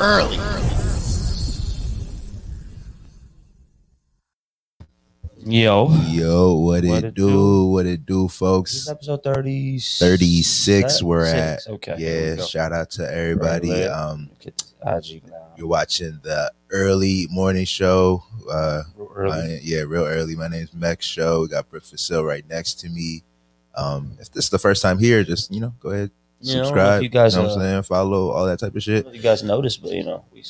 early. Yo. Yo, what, What it it do? do? What it do, This is folks? episode 30. 36 we're at. Okay. Yeah, shout out to everybody. lit. Um, IG now. you're watching the early morning show. Uh, Real early. my- yeah, real early. My name's Mex Show. We got Brooke Facil right next to me. Um, if this is the first time here, just you know, go ahead, I don't know subscribe. you guys, know what uh, I'm saying? Follow all that type of shit. know you guys noticed, but you know, we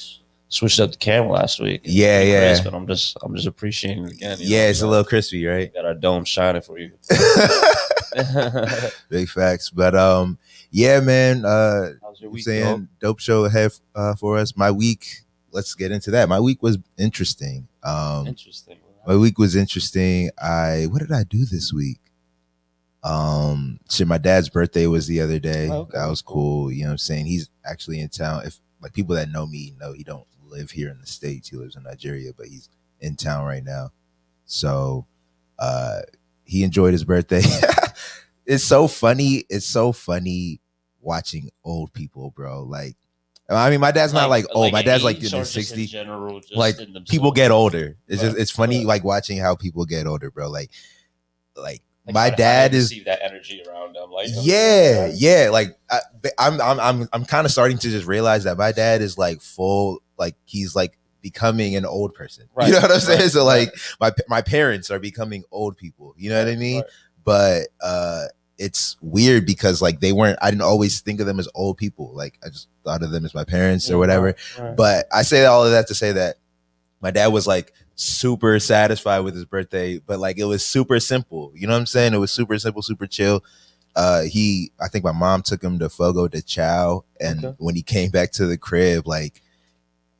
switched up the camera last week. Yeah, yeah. crisp, and I'm just, I'm just appreciating it again. Yeah, know, it's a so little crispy, right? Got our dome shining for you. Big facts, but um, yeah, man. Uh, How's your I'm week? saying dope show ahead uh, for us. My week, let's get into that. My week was interesting. Um, Interesting. my week was interesting. I what did I do this week? Um, shit, my dad's birthday was the other day. Oh, okay. That was cool. You know what I'm saying? He's actually in town. If like people that know me know he don't live here in the States. He lives in Nigeria, but he's in town right now. So uh he enjoyed his birthday. it's so funny. It's so funny watching old people, bro. Like I mean, my dad's not like old. my dad's like in age the or 60s like in people get older. It's just it's funny Right. like watching how people get older, bro. Like like Like, my how to- how dad is receive that energy around them. Like yeah, yeah. Like I, I'm I'm I'm I'm kind of starting to just realize that my dad is like full like he's like becoming an old person. Right, You know what I'm saying? right, so like my my parents are becoming old people. You know what I mean? Right. But uh it's weird because like they weren't I didn't always think of them as old people. Like I just thought of them as my parents or whatever. But I say all of that to say that my dad was like super satisfied with his birthday, but like it was super simple. You know what I'm saying? It was super simple, super chill. Uh he I think my mom took him to Fogo de Chao and Okay. when he came back to the crib, like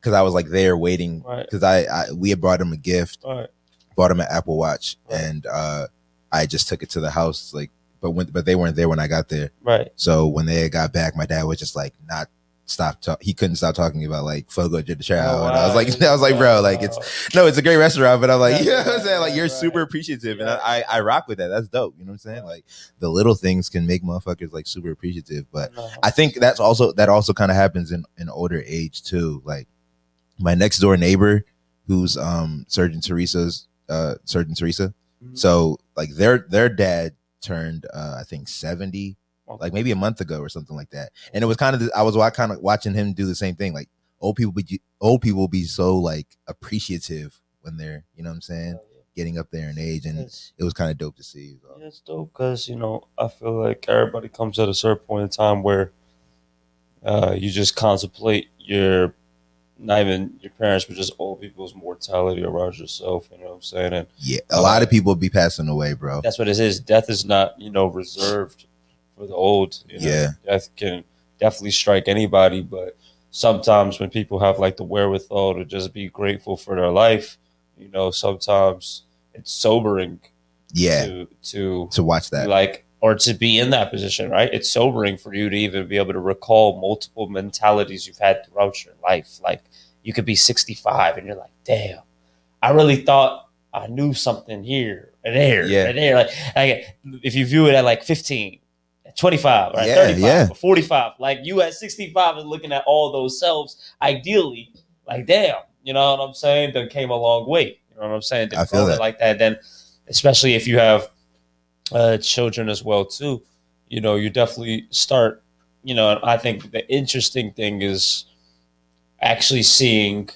cause I was like there waiting Right. because I, I we had brought him a gift, right. bought him an Apple Watch, Right. and uh I just took it to the house, like but when but they weren't there when I got there. Right. So when they got back, my dad was just like not stop talk. He couldn't stop talking about like Fogo de Chao, Oh, and I was like, I was like, bro, like it's no, it's a great restaurant, but I'm like, you know what I'm saying? Like you're right. super appreciative, and. I, I rock with that. That's dope. You know what I'm saying? Like the little things can make motherfuckers like super appreciative, but I think that's also that also kind of happens in in older age too. Like my next door neighbor, who's um Surgeon Teresa's uh Surgeon Teresa. Mhm. So like their their dad turned uh I think 70 Okay. Like maybe a month ago or something like that. And it was kind of I was kind of watching him do the same thing. Like old people be old people be so like appreciative when they're, you know what I'm saying, getting up there in age and It's- it was kind of dope to see. So. Yeah, it's dope because you know I feel like everybody comes at a certain point in time where uh, you just contemplate your not even your parents, but just old people's mortality around yourself. You know what I'm saying? And Yeah, a lot of people be passing away, bro. that's what it is. Death is not you know reserved for the old. You know? Yeah. death can definitely strike anybody, but sometimes when people have like the wherewithal to just be grateful for their life, you know, sometimes it's sobering Yeah, to to to watch that. like or to be in that position right it's sobering for you to even be able to recall multiple mentalities you've had throughout your life like you could be 65 and you're like damn i really thought i knew something here and there Yeah. and there like, like if you view it at like 15 at 25 right Yeah, 35 yeah. or 45 like you at 65 and looking at all those selves ideally like damn you know what i'm saying that came a long way you know what i'm saying I feel it that. like that then especially if you have uh, children as well too. You know, you definitely start. You know, and I think the interesting thing is actually seeing,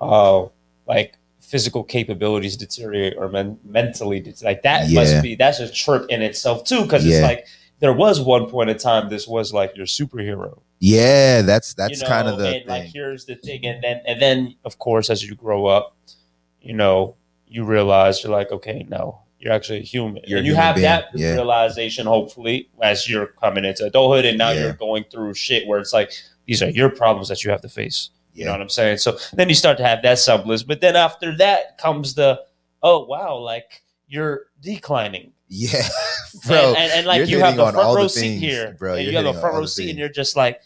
uh, like physical capabilities deteriorate or men- mentally det- like that Yeah. must be that's a trip in itself too because it's like there was one point in time this was like your superhero. Yeah, that's that's you know, kind of the and like thing. here's the thing and then and then of course as you grow up you know you realize you're like okay no you're actually a human. You're and you human have being, that yeah. realization hopefully as you're coming into adulthood and now Yeah. you're going through shit where it's like these are your problems that you have to face. You know what i'm saying? So then you start to have that semblance but then after that comes the oh wow like you're declining. Yeah, bro. and, and, and like you're have the front all the row seat things, here, bro. and You're have a front row seat, and you're just like,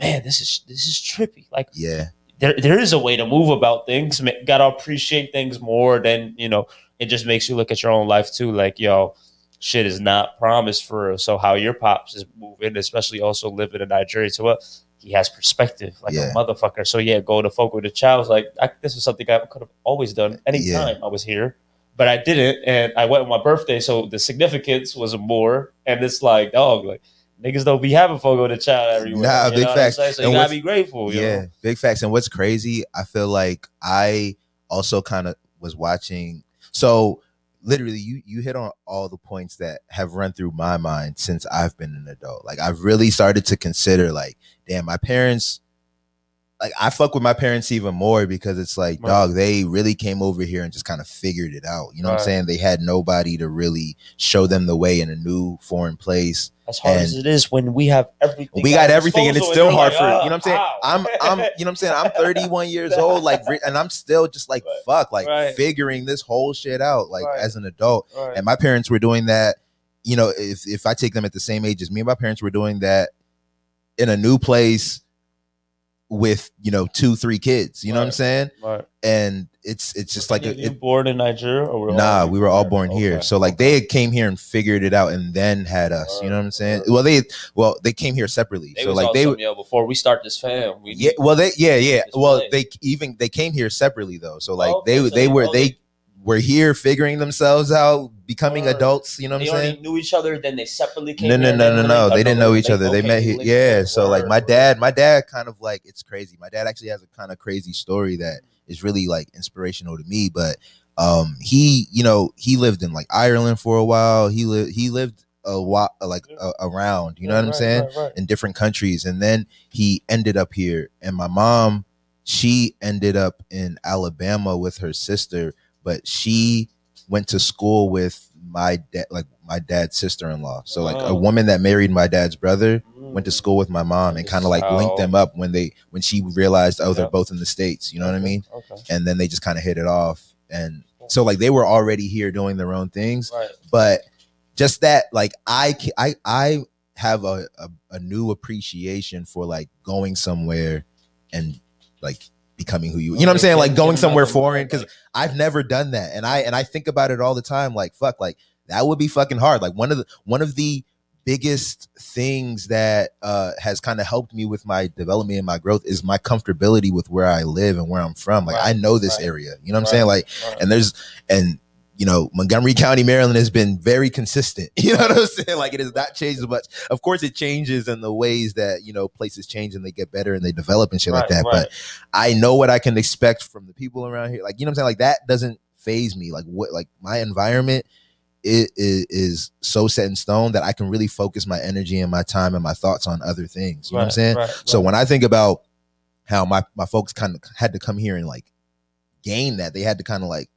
man, this is this is trippy. Like yeah, there there is a way to move about things. Got to appreciate things more than you know. It just makes you look at your own life too. Like yo, shit is not promised for real. So how your pops is moving, especially also living in Nigeria, so what he has perspective like Yeah. a motherfucker. So yeah, go to Fogo de Chao was like I, this is something I could have always done anytime I was here, but I didn't, and I went on my birthday, so the significance was more. And it's like dog, like niggas don't be having fun Fogo de Chao everywhere. Nah, you big know facts. So you gotta be grateful. You yeah, know? big facts. And what's crazy, I feel like I also kind of was watching. So literally, you you hit on all the points that have run through my mind since I've been an adult. Like I've really started to consider, like, damn, my parents. Like I fuck with my parents even more because it's like, Right. dog, they really came over here and just kind of figured it out. You know what I'm saying? They had nobody to really show them the way in a new foreign place As hard as it is when we have everything, we got everything and it's still and hard you're for like, you know what I'm saying "Ah, I'm I'm you know what I'm saying I'm 31 years old like and I'm still just like Right. fuck like Right. figuring this whole shit out like Right. as an adult Right. and my parents were doing that you know if if I take them at the same age as me and my parents were doing that in a new place with you know two three kids you know what I'm saying Right. and it's it's just like you, a, you it, born in Nigeria or were Nah, we were all born here. So like they came here and figured it out and then had us. You know what I'm saying? Well, they well they came here separately. They so like they yo, before we start this fam. We yeah well they yeah yeah well place. they even they came here separately though. So like Okay, they so they they were they were here figuring themselves out, becoming adults. You know what I'm saying? knew each other. Then they separately came. No, no, no, no, no. They didn't know each they- other. They met here. Yeah. So like my dad, my dad kind of like it's crazy. My dad actually has a kind of crazy story that is really like inspirational to me. But um he, you know, he lived in like Ireland for a while. He lived he lived a lot like uh, around. You know Yeah, what I'm right, saying? right, right. in different countries and then he ended up here and my mom she ended up in Alabama with her sister but she went to school with my dad like my dad's sister-in-law so like a woman that married my dad's brother went to Mm. school with my mom and kind of like linked them up when they when she realized oh they're both in the states you know what i mean Okay. and then they just kind of hit it off and so like they were already here doing their own things Right. but just that like i i i have a, a a new appreciation for like going somewhere and like becoming who you you know what i'm saying? Like going somewhere foreign because i've never done that. And i and i think about it all the time like fuck like that would be fucking hard. Like one of the one of the biggest things that uh has kind of helped me with my development and my growth is my comfortability with where i live and where i'm from. Like i know this right, area you know what i'm right. saying? Like Right. and there's and you know montgomery county maryland has been very consistent. You know what i'm saying? Like it has not changed much. Of course it changes in the ways that you know places change and they get better and they develop and shit like that right. but i know what i can expect from the people around here. Like you know what i'm saying? Like that doesn't phase me. Like what like my environment it is, is so set in stone that i can really focus my energy and my time and my thoughts on other things. You know what i'm saying? right, so right. when I think about how my my folks kind of had to come here and like gain that, they had to kind of like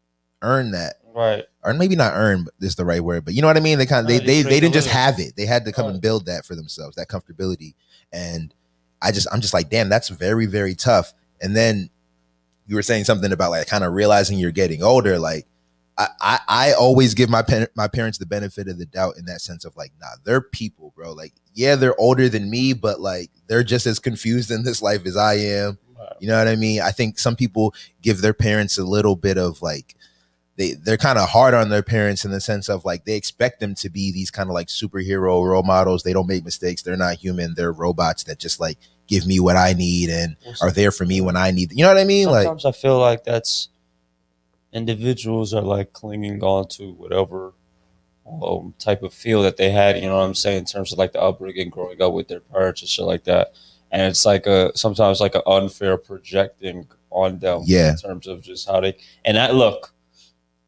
earn that, right, or maybe not earn, is the right word, but you know what I mean. They kind of No, they they they, they didn't just have it; they had to come Right. and build that for themselves, that comfortability. And I just I'm just like, damn, that's very very tough. And then you were saying something about like kind of realizing you're getting older, like. I, I, I always give my pen, my parents the benefit of the doubt in that sense of like, nah, they're people, bro. Like, yeah, they're older than me, but like they're just as confused in this life as I am. You know what I mean? I think some people give their parents a little bit of like they they're kind of hard on their parents in the sense of like they expect them to be these kind of like superhero role models. They don't make mistakes. They're not human. They're robots that just like give me what I need and are there for me when I need. You know what I mean? Like Sometimes I feel like that's individuals are like clinging on to whatever um, type of feel that they had. You know what I'm saying in terms of like the upbringing, growing up with their parents and shit like that. And it's like a sometimes like an unfair projecting on them. Yeah. In terms of just how they and I look.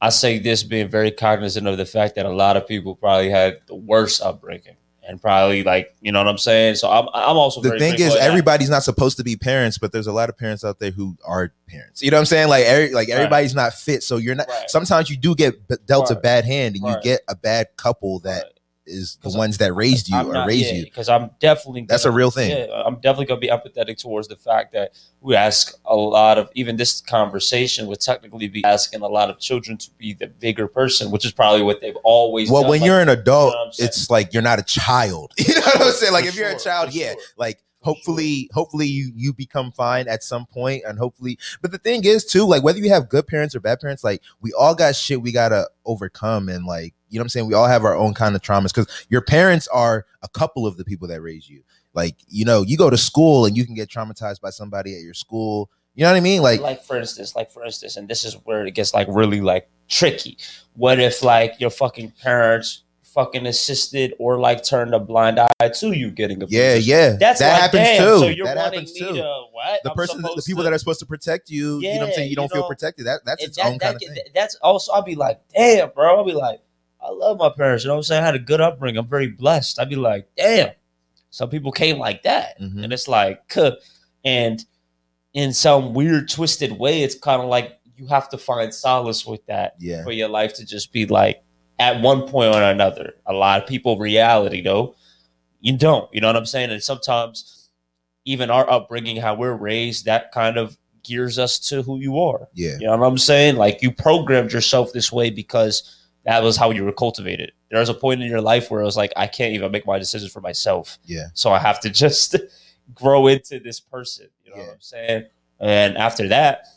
I say this being very cognizant of the fact that a lot of people probably had the worst upbringing and probably like you know what I'm saying. So I'm I'm also the thing is, everybody's not supposed to be parents, but there's a lot of parents out there who are parents. You know what I'm saying? Like, every, like Right. everybody's not fit, so you're not. Right. Sometimes you do get dealt a bad hand, and you get a bad couple that Right. Is the ones that raised you I'm or not- raised yeah, you. because I'm definitely That's a gonna- real thing. Yeah, I'm definitely gonna be empathetic towards the fact that we ask a lot of even this conversation would technically be asking a lot of children to be the bigger person, which is probably what they've always. Well, done. when Like, you're an adult, what I'm it's like you're not a child. You know what I'm saying? Like if you're a child, yeah, like hopefully, hopefully you you become fine at some point, and hopefully. But the thing is, too, like whether you have good parents or bad parents, like we all got shit we gotta overcome, and like you know what I'm saying? We all have our own kind of traumas because your parents are a couple of the people that raise you. Like, you know, you go to school and you can get traumatized by somebody at your school. You know what I mean? Like, like for instance, like for instance, and this is where it gets like really like tricky. What if like your fucking parents fucking assisted or like turned a blind eye to you getting a yeah, yeah. That's that like, happens damn, too. So you're that happens too. to what? the I'm person, the people to- that are supposed to protect you, you know what I'm saying? You you don't feel protected. That that's its that- own kind that- of thing. That's also I'll be like, damn, bro. I'll be like, I love my parents. You know what I'm saying? I had a good upbringing. I'm very blessed. I'd be like, damn. Some people came like that. Mhm. And it's like, and in some weird, twisted way, it's kind of like you have to find solace with that Yeah. for your life to just be like, at one point or another. A lot of people, reality though, you don't. You know what I'm saying? And sometimes, even our upbringing, how we're raised, that kind of gears us to who you are. Yeah. You know what I'm saying? Like you programmed yourself this way because that was how you were cultivated. There was a point in your life where it was like, I can't even make my decisions for myself. Yeah. So I have to just grow into this person. You know Yeah. what I'm saying? And after that,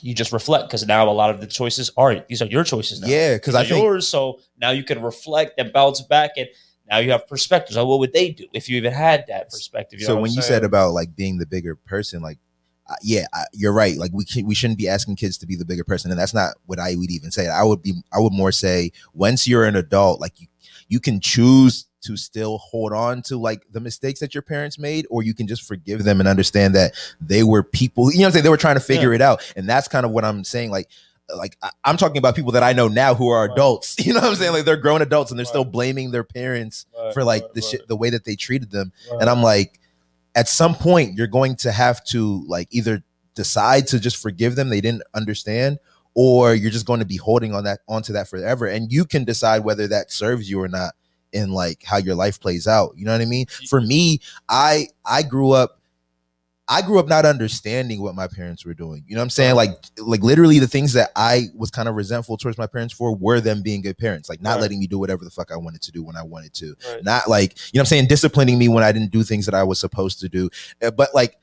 you just reflect because now a lot of the choices are these are your choices now. Yeah, because I think yours. So now you can reflect and bounce back and now you have perspectives on what would they do if you even had that perspective. You so know what when you said about like being the bigger person like yeah I, you're right. Like we can, we shouldn't be asking kids to be the bigger person and that's not what i would even say. I would be i would more say once you're an adult like you you can choose to still hold on to like the mistakes that your parents made or you can just forgive them and understand that they were people you know what i'm saying? They were trying to figure it out and that's kind of what i'm saying like like I, i'm talking about people that i know now who are Right. adults you know what i'm saying? Like they're grown adults and they're still blaming their parents Right, for like right, the right, shit the way that they treated them right. and I'm like, at some point, you're going to have to like either decide to just forgive them, they didn't understand, or you're just going to be holding on that onto that forever. And you can decide whether that serves you or not in like how your life plays out. You know what I mean? For me, I I grew up I grew up not understanding what my parents were doing. You know what I'm saying? Like like literally the things that I was kind of resentful towards my parents for were them being good parents, like not Right. letting me do whatever the fuck I wanted to do when I wanted to Right. not like you know what I'm saying disciplining me when I didn't do things that I was supposed to do Uh, but like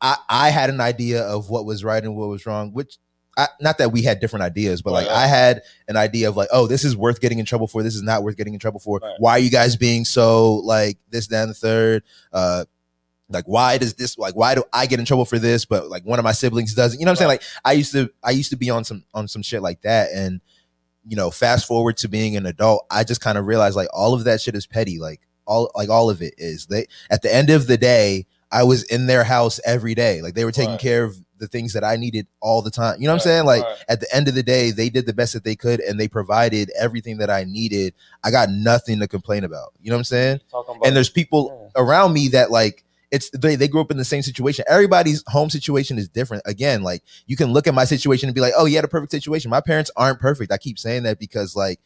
I I had an idea of what was right and what was wrong which I, not that we had different ideas but like Right. I had an idea of like oh this is worth getting in trouble for this is not worth getting in trouble for Right. why are you guys being so like this that and the third uh like why does this like why do I get in trouble for this but like one of my siblings doesn't you know what I'm saying? Like I used to I used to be on some on some shit like that and you know fast forward to being an adult I just kind of realized like all of that shit is petty like all like all of it is. They at the end of the day I was in their house every day. Like they were taking Right. care of the things that I needed all the time. You know what I'm saying? Like right. at the end of the day they did the best that they could and they provided everything that I needed. I got nothing to complain about. You know what I'm saying? And there's people around me that like it's they, they grew up in the same situation everybody's home situation is different again like you can look at my situation and be like oh you had a perfect situation my parents aren't perfect i keep saying that because like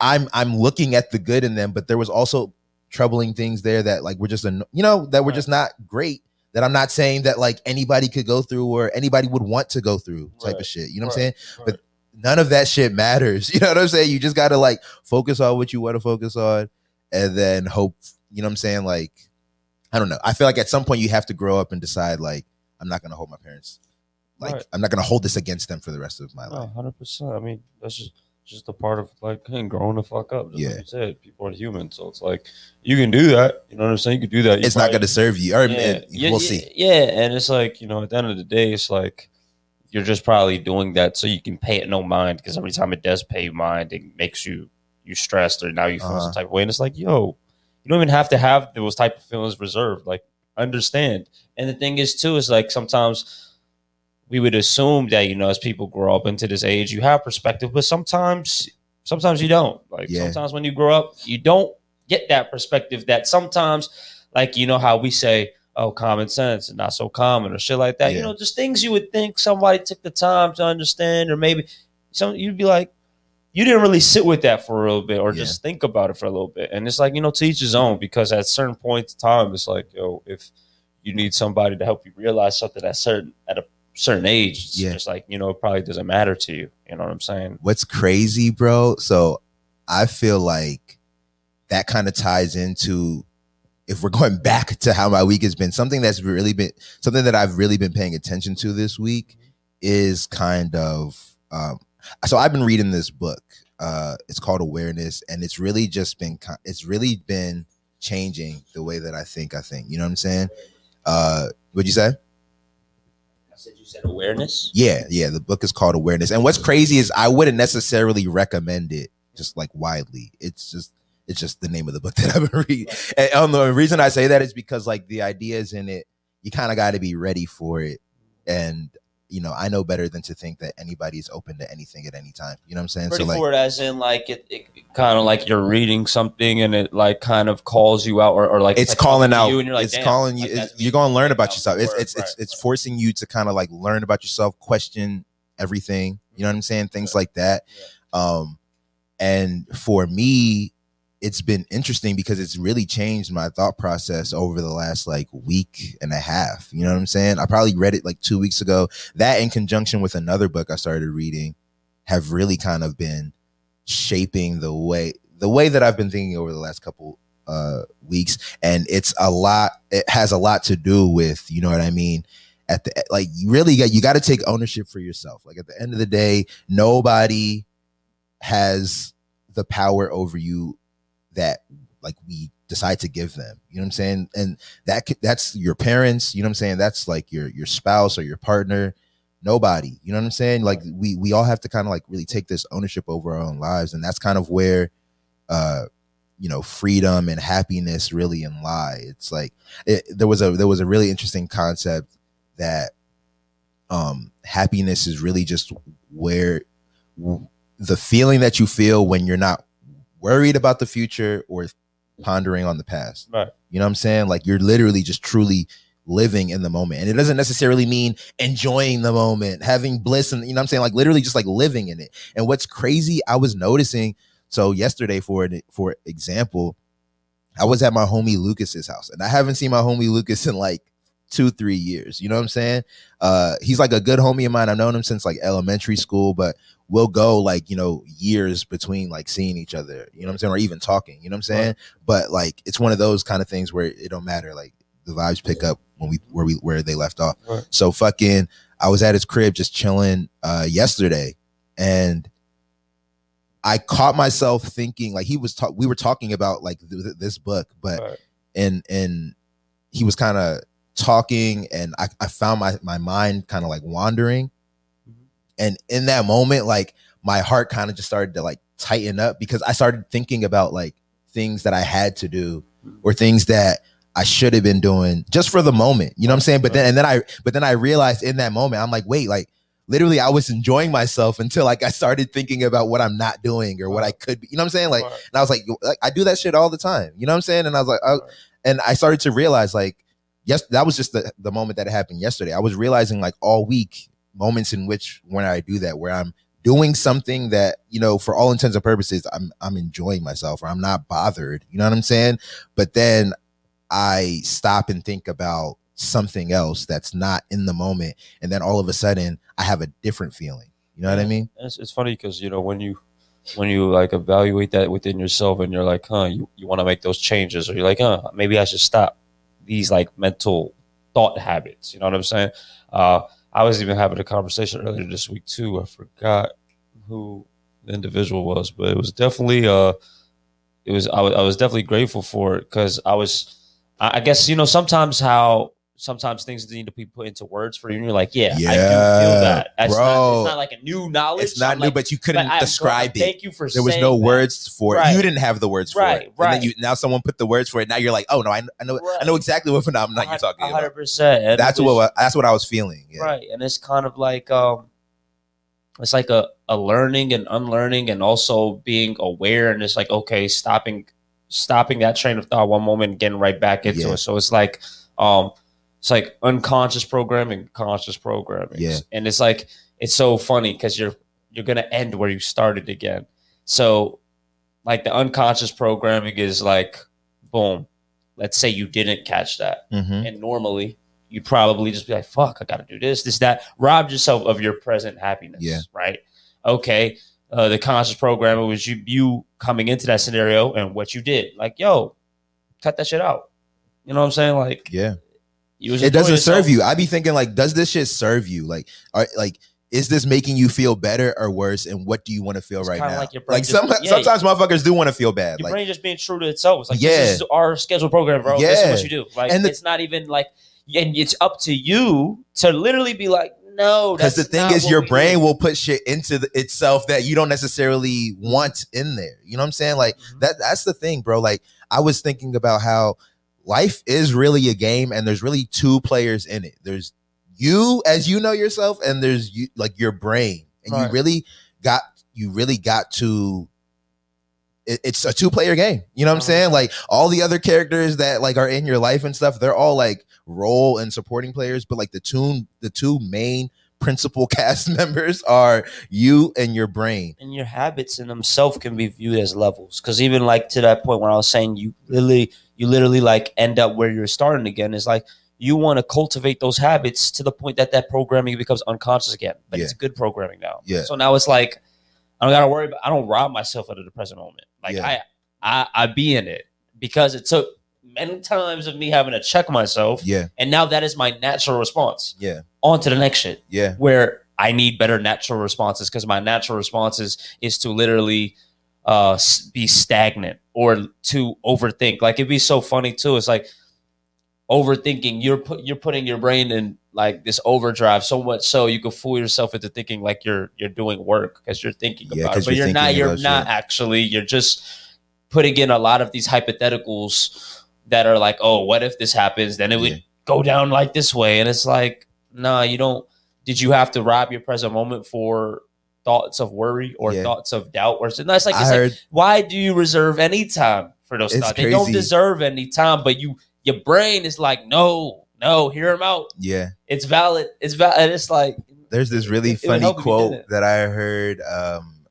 i'm i'm looking at the good in them but there was also troubling things there that like were just an, you know that were Right. just not great that i'm not saying that like anybody could go through or anybody would want to go through type Right. of shit you know what i'm Right. saying but none of that shit matters. You know what I'm saying? You just gotta like focus on what you want to focus on and then hope, you know what I'm saying? Like, I don't know. I feel like at some point you have to grow up and decide like, I'm not gonna hold my parents. Like Right. I'm not gonna hold this against them for the rest of my life. hundred percent. I mean, that's just just a part of like hey, growing the fuck up. Just Yeah. like you said, people are human, so it's like you can do that. You know what I'm saying? You can do that. You It's not gonna serve you. Or yeah, it- yeah, we'll yeah, see. Yeah, and it's like you know, at the end of the day, it's like you're just probably doing that so you can pay it no mind because every time it does pay you mind, it makes you you stressed or now you feel Uh-huh. some type of way, and it's like yo, you don't even have to have those type of feelings reserved. Like understand. And the thing is too is like sometimes we would assume that you know as people grow up into this age you have perspective but sometimes sometimes you don't like Yeah. sometimes when you grow up you don't get that perspective that sometimes like you know how we say oh common sense and not so common or shit like that you know just things you would think somebody took the time to understand or maybe some you'd be like you didn't really sit with that for a little bit or Yeah. just think about it for a little bit and it's like you know to each his own because at certain points in time it's like yo if you need somebody to help you realize something at certain at a certain age it's Yeah. just like you know it probably doesn't matter to you you know what i'm saying What's crazy, bro? So I feel like that kind of ties into if we're going back to how my week has been, something that's really been something that I've really been paying attention to this week is kind of um so I've been reading this book. Uh, it's called Awareness, and it's really just been it's really been changing the way that I think. I think you know what I'm saying. Uh, what'd you say? I said you said awareness. Yeah, yeah. The book is called Awareness, and what's crazy is I wouldn't necessarily recommend it just like widely. It's just it's just the name of the book that I've been reading. And um, the reason I say that is because like the ideas in it, you kind of got to be ready for it, and you know I know better than to think that anybody's open to anything at any time. You know what I'm saying? Ready so like, for as in like it, it kind of like you're reading something and it like kind of calls you out or, or like it's calling out. you and you're like, it's "Damn, calling you. like, it's- you're going to learn about yourself. It's it's it's right. it's forcing you to kind of like learn about yourself, question everything. You know what I'm saying? Things Yeah. like that. Um, and for me, it's been interesting because it's really changed my thought process over the last like week and a half. You know what I'm saying? I probably read it like two weeks ago. That in conjunction with another book I started reading have really kind of been shaping the way the way that I've been thinking over the last couple uh weeks and it's a lot it has a lot to do with you know what i mean at the like you really got you got to take ownership for yourself like at the end of the day nobody has the power over you that like we decide to give them you know what i'm saying? And that that's your parents you know what i'm saying? That's like your your spouse or your partner nobody you know what i'm saying? Like we we all have to kind of like really take this ownership over our own lives and that's kind of where uh you know freedom and happiness really in lie. It's like it, there was a there was a really interesting concept that um happiness is really just where the feeling that you feel when you're not worried about the future or pondering on the past Right. you know what i'm saying like you're literally just truly living in the moment and it doesn't necessarily mean enjoying the moment having bliss and you know what i'm saying like literally just like living in it and what's crazy i was noticing so yesterday, for for example, I was at my homie Lucas's house, and I haven't seen my homie Lucas in like two, three years. You know what I'm saying? Uh, he's like a good homie of mine. I've known him since like elementary school, but we'll go like you know years between like seeing each other. You know what I'm saying, or even talking. You know what I'm saying? But like it's one of those kind of things where it don't matter. Like the vibes pick up when we where we where they left off. Right. So fucking, I was at his crib just chilling uh yesterday, and I caught myself thinking like he was talk. We were talking about like th- th- this book, but Right. and and he was kind of talking, and I I found my my mind kind of like wandering. And in that moment, like my heart kind of just started to like tighten up because I started thinking about like things that I had to do mm-hmm. or things that I should have been doing just for the moment. You know what I'm saying? But then and then I but then I realized in that moment, I'm like, wait, like literally I was enjoying myself until like I started thinking about what I'm not doing or what I could be. You know what I'm saying? Like and I was like, like I do that shit all the time. You know what I'm saying? And I was like, I, and I started to realize like, yes, that was just the, the moment that it happened yesterday. I was realizing like all week moments in which when I do that, where I'm doing something that, you know, for all intents and purposes, I'm I'm enjoying myself or I'm not bothered. You know what I'm saying? But then I stop and think about something else that's not in the moment. And then all of a sudden I have a different feeling. You know what I mean? It's, it's funny because you know when you when you like evaluate that within yourself and you're like, huh, you, you want to make those changes or you're like, huh, maybe I should stop these like mental thought habits. You know what I'm saying? Uh, I was even having a conversation earlier this week too. I forgot who the individual was, but it was definitely uh, it was I was, was definitely grateful for it because I was I I guess you know sometimes how sometimes things need to be put into words for you and you're like yeah, I do feel that That's bro. not, it's not like a new knowledge It's not I'm new, like, but you couldn't but describe glad- it. Thank you for There was no that. words for it. You didn't have the words for Right, it. And right. then you now someone put the words for it. Now you're like, oh no, I, I know I know exactly what phenomenon you're talking hundred about. percent. That's what that's what I was feeling. Yeah. right, and it's kind of like um, it's like a a learning and unlearning, and also being aware, and it's like okay, stopping stopping that train of thought one moment and getting right back into Yeah. it. So it's like um, it's like unconscious programming, conscious programming, Yeah. and it's like it's so funny because you're you're gonna end where you started again. So like the unconscious programming is like boom. Let's say you didn't catch that Mhm. and normally you'd probably just be like, fuck, I gotta do this, this, that. Rob yourself of your present happiness. Yeah. Right. Okay. Uh, the conscious programming was you you coming into that scenario and what you did. Like, yo, cut that shit out. You know what I'm saying? Like Yeah. It doesn't serve you. I be thinking like, does this shit serve you? Like, are, like is this making you feel better or worse? And what do you want to feel It's right now? like your brain Like just- some, yeah, sometimes motherfuckers do want to feel bad. your Like brain just being true to itself. It's like Yeah. this is our scheduled program, bro. This is Yeah. what you do. Like And the- it's not even like, and it's up to you to literally be like, no. because the thing is, your brain will put shit into the, itself that you don't necessarily want in there. You know what I'm saying? Like Mm-hmm. that. That's the thing, bro. Like I was thinking about how life is really a game, and there's really two players in it. There's you as you know yourself, and there's you like your brain, and you really got you really got to. it- It's a two player game. You know what I'm uh-huh. saying? Like all the other characters that like are in your life and stuff, they're all like role and supporting players, but like the two the two main principal cast members are you and your brain. and your habits in themselves can be viewed as levels. Because even like to that point when I was saying you literally you literally like end up where you're starting again. Is like you want to cultivate those habits to the point that that programming becomes unconscious again. But it's good programming now. Yeah. So now it's like I don't gotta worry about. I don't rob myself at the present moment. Like Yeah. I, I, I be in it because it took many times of me having to check myself, Yeah, and now that is my natural response. yeah, On to the next shit yeah, where I need better natural responses because my natural responses is to literally uh be stagnant or to overthink. Like it'd be so funny too. It's like overthinking. You're put you're putting your brain in like this overdrive so much so you can fool yourself into thinking like you're you're doing work because you're thinking Yeah, about it, but you're you're, not. You're not shit. actually. You're just putting in a lot of these hypotheticals that are like, oh, what if this happens? Then it would Yeah. go down like this way, and it's like, nah, you don't. Did you have to rob your present moment for thoughts of worry or Yeah. thoughts of doubt or something? That's like, it's like, why do you reserve any time for those thoughts? They don't deserve any time, but you, your brain is like, no, no, hear them out. Yeah, It's valid. It's valid. It's like, there's this really It- it funny help if you did quote it. that I heard um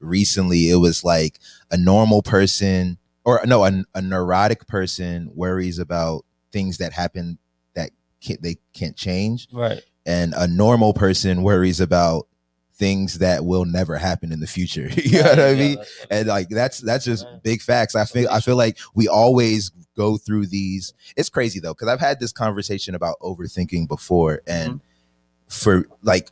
recently. It was like a normal person, or no, a, a neurotic person worries about things that happen that can't, they can't change, right. and a normal person worries about things that will never happen in the future. you know what I mean? and like that's that's just big facts. I feel I feel like we always go through these. It's crazy though because I've had this conversation about overthinking before, and mm-hmm. for like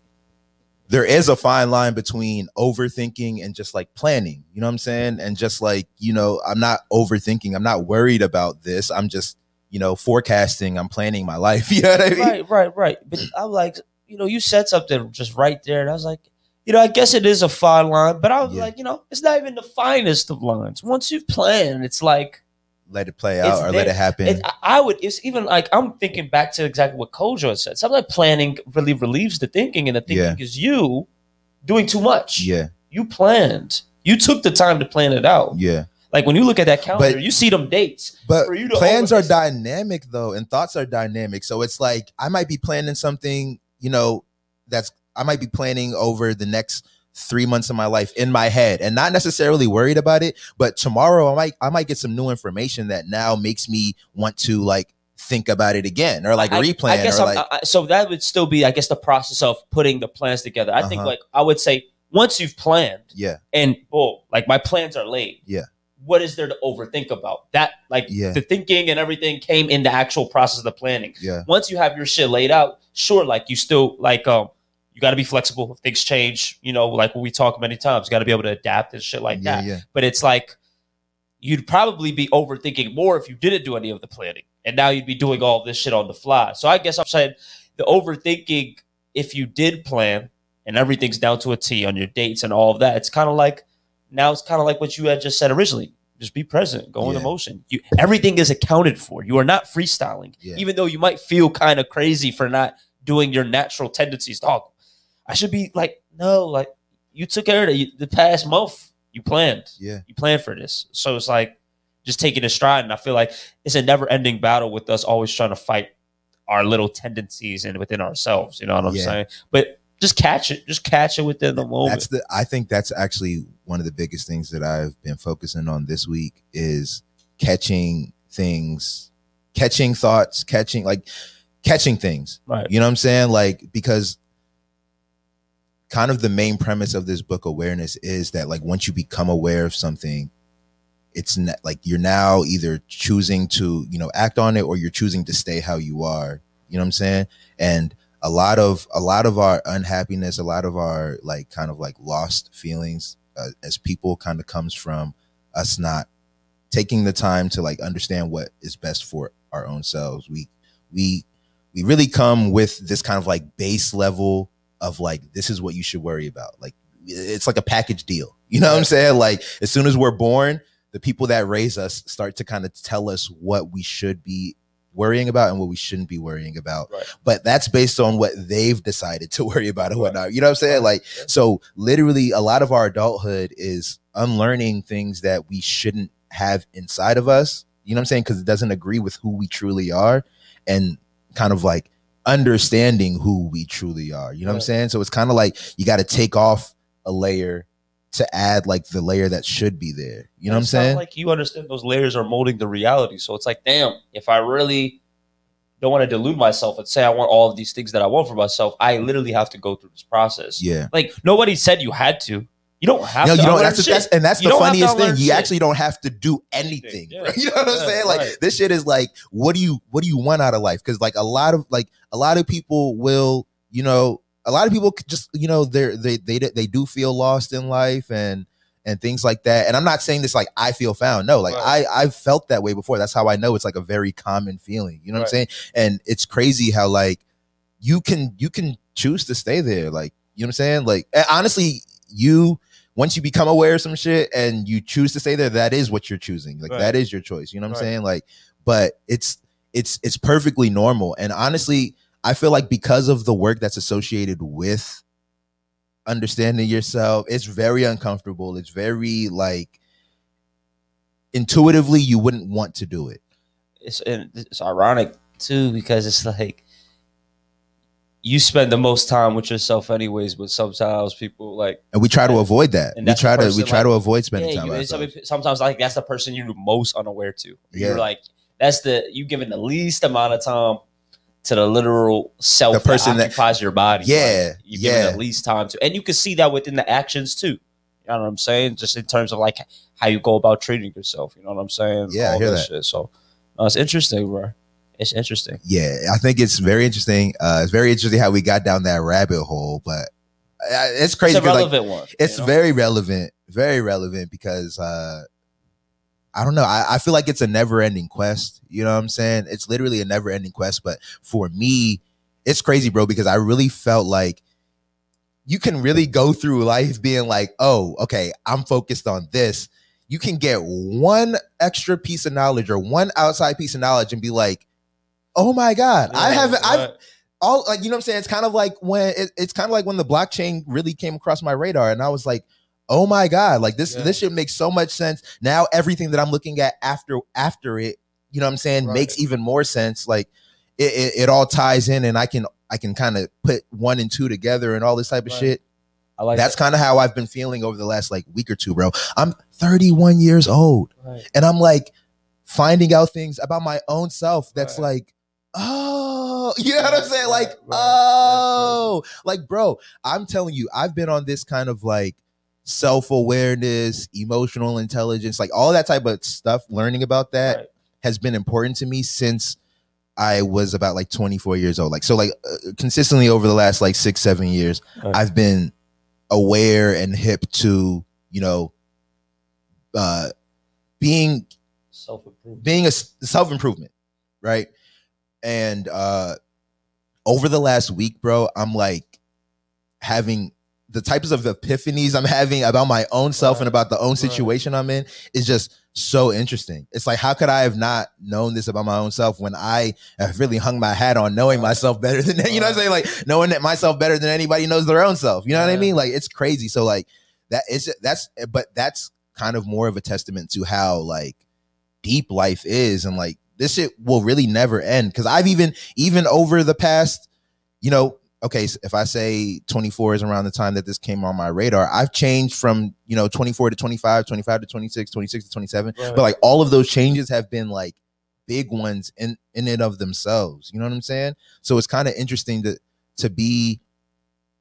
there is a fine line between overthinking and just like planning. You know what I'm saying? And just like you know, I'm not overthinking. I'm not worried about this. I'm just you know forecasting. I'm planning my life. You know what I mean? right, right, right. But I'm like, you know, you said something just right there, and I was like, you know, I guess it is a fine line, but I was Yeah. like, you know, it's not even the finest of lines. Once you've planned, it's like Let it play It's out or let it happen. I- would. It's even like I'm thinking back to exactly what Kojo said. Sometimes planning really relieves the thinking, and the thinking Yeah. is you doing too much. yeah, You planned. You took the time to plan it out. yeah. Like when you look at that calendar, But- you see them dates. But For you to plans are dynamic though, and thoughts are dynamic. So it's like I might be planning something, you know, that's I might be planning over the next three months of my life in my head and not necessarily worried about it. But tomorrow I might I might get some new information that now makes me want to like think about it again or like I- replan I guess or I'm- like I- so. That would still be, I guess, the process of putting the plans together. I think, Uh-huh. like, I would say, once you've planned yeah, and oh, like my plans are laid. Yeah. What is there to overthink about? That, like, Yeah. the thinking and everything came in the actual process of the planning. yeah, Once you have your shit laid out, sure, like you still like um. You got to be flexible. If things change, you know, like what we talk many times, you got to be able to adapt and shit like yeah, that. yeah, but it's like you'd probably be overthinking more if you didn't do any of the planning. And now you'd be doing all this shit on the fly. So i guess i'm saying the overthinking if you did plan and everything's down to a t on your dates and all of that it's kind of like now it's kind of like what you had just said originally. Just be present. Go in Yeah. emotion you everything is accounted for. You are not freestyling. Yeah. even though you might feel kind of crazy for not doing your natural tendencies. Dog i should be like no like you took care of it the past month you planned yeah. you planned for this. So it's like just taking a stride. And I feel like it's a never ending battle with us always trying to fight our little tendencies and within ourselves. You know what I'm Yeah. saying? But just catch it. Just catch it within the moment. That's the I think that's actually one of the biggest things that I've been focusing on this week is catching things, catching thoughts, catching like catching things. right. You know what I'm saying? Like because kind of the main premise of this book awareness is that like once you become aware of something it's not like you're now either choosing to you know act on it or you're choosing to stay how you are you know what i'm saying and a lot of a lot of our unhappiness, a lot of our like kind of like lost feelings uh, as people kind of comes from us not taking the time to like understand what is best for our own selves. We we we really come with this kind of like base level of like this is what you should worry about. Like it's like a package deal. You know what I'm saying? Like as soon as we're born, the people that raise us start to kind of tell us what we should be worrying about and what we shouldn't be worrying about. Right. But that's based on what they've decided to worry about and whatnot. You know what I'm saying? Like so literally a lot of our adulthood is unlearning things that we shouldn't have inside of us. You know what I'm saying? Because it doesn't agree with who we truly are and kind of like understanding who we truly are. You know what I'm saying? So it's kind of like you got to take off a layer to add like the layer that should be there. You know what I'm saying? Like you understand those layers are molding the reality. So it's like, damn, if I really don't want to delude myself and say I want all of these things that I want for myself, I literally have to go through this process. yeah. Like nobody said you had to. You don't have No, to. you don't. That's, that's and that's You the funniest thing. You shit. actually don't have to do anything. Yeah. bro. You know what I'm saying? Like right. this shit is like, what do you what do you want out of life? Because like a lot of like a lot of people will, you know, a lot of people just you know they're they they they do feel lost in life and and things like that. And I'm not saying this like I feel found. No, like Right. I I've felt that way before. That's how I know it's like a very common feeling. You know what I'm saying? And it's crazy how like you can you can choose to stay there. Like you know what I'm saying? Like honestly, you once you become aware of some shit and you choose to stay there, that is what you're choosing. Like Right. that is your choice. You know what I'm saying? Like, but it's it's it's perfectly normal. And honestly, I feel like because of the work that's associated with understanding yourself, it's very uncomfortable. It's very like intuitively you wouldn't want to do it. it's it's ironic too because it's like you spend the most time with yourself anyways but sometimes people like And we try to avoid that. We try to we try like- to avoid spending yeah, time you, with ourselves. sometimes like that's the person you're most unaware to Yeah. you're like that's the you giving the least amount of time to the literal self The person that- that occupies your body Yeah, Like, you giving yeah. the least time to and you can see that within the actions too you know what i'm saying just in terms of like how you go about treating yourself you know what i'm saying Yeah, I hear that that. shit. so no, it's interesting bro it's interesting yeah, I think it's very interesting. Uh, it's very interesting how we got down that rabbit hole, but uh, it's crazy. it's a 'cause, like, relevant one it's you know? very relevant, very relevant because uh, I don't know. I, I feel like it's a never ending quest. You know what I'm saying? It's literally a never ending quest. But for me, it's crazy, bro, because I really felt like you can really go through life being like, oh, okay, I'm focused on this. You can get one extra piece of knowledge or one outside piece of knowledge and be like, oh my God, I haven't, I've right. all like you know what I'm saying. It's kind of like when it, it's kind of like when the blockchain really came across my radar, and I was like, "Oh my god! Like this Yeah. this shit makes so much sense." Now everything that I'm looking at after after it, you know what I'm saying, Right. makes even more sense. Like it, it, it all ties in, and I can I can kind of put one and two together and all this type of Right. shit. I like That's that. kind of how I've been feeling over the last like week or two, bro. I'm 31 years old, Right. and I'm like finding out things about my own self. That's Right. like, oh, you know what I'm saying? right, Like, right. Oh, like, bro, I'm telling you, I've been on this kind of like self awareness, emotional intelligence, like all that type of stuff. Learning about that has been important to me since I was about like 24 years old. Like, so, like, uh, consistently over the last like six, seven years. I've been aware and hip to, you know, uh, being Self being a self improvement, right? And uh over the last week, bro, I'm like having the types of epiphanies I'm having about my own self and about the own right. situation I'm in is just so interesting. It's like how could I have not known this about my own self when I have really hung my hat on knowing Right. myself better than you know what I'm saying? Like knowing that myself better than anybody knows their own self. You know what I mean? Like it's crazy. So like that is that's but that's kind of more of a testament to how like deep life is and like this shit will really never end. Because i've even even over the past you know okay so if i say 24 is around the time that this came on my radar i've changed from you know 24 to 25 25 to 26 26 to 27 Right. but like all of those changes have been like big ones in in and of themselves. You know what i'm saying? So it's kind of interesting to to be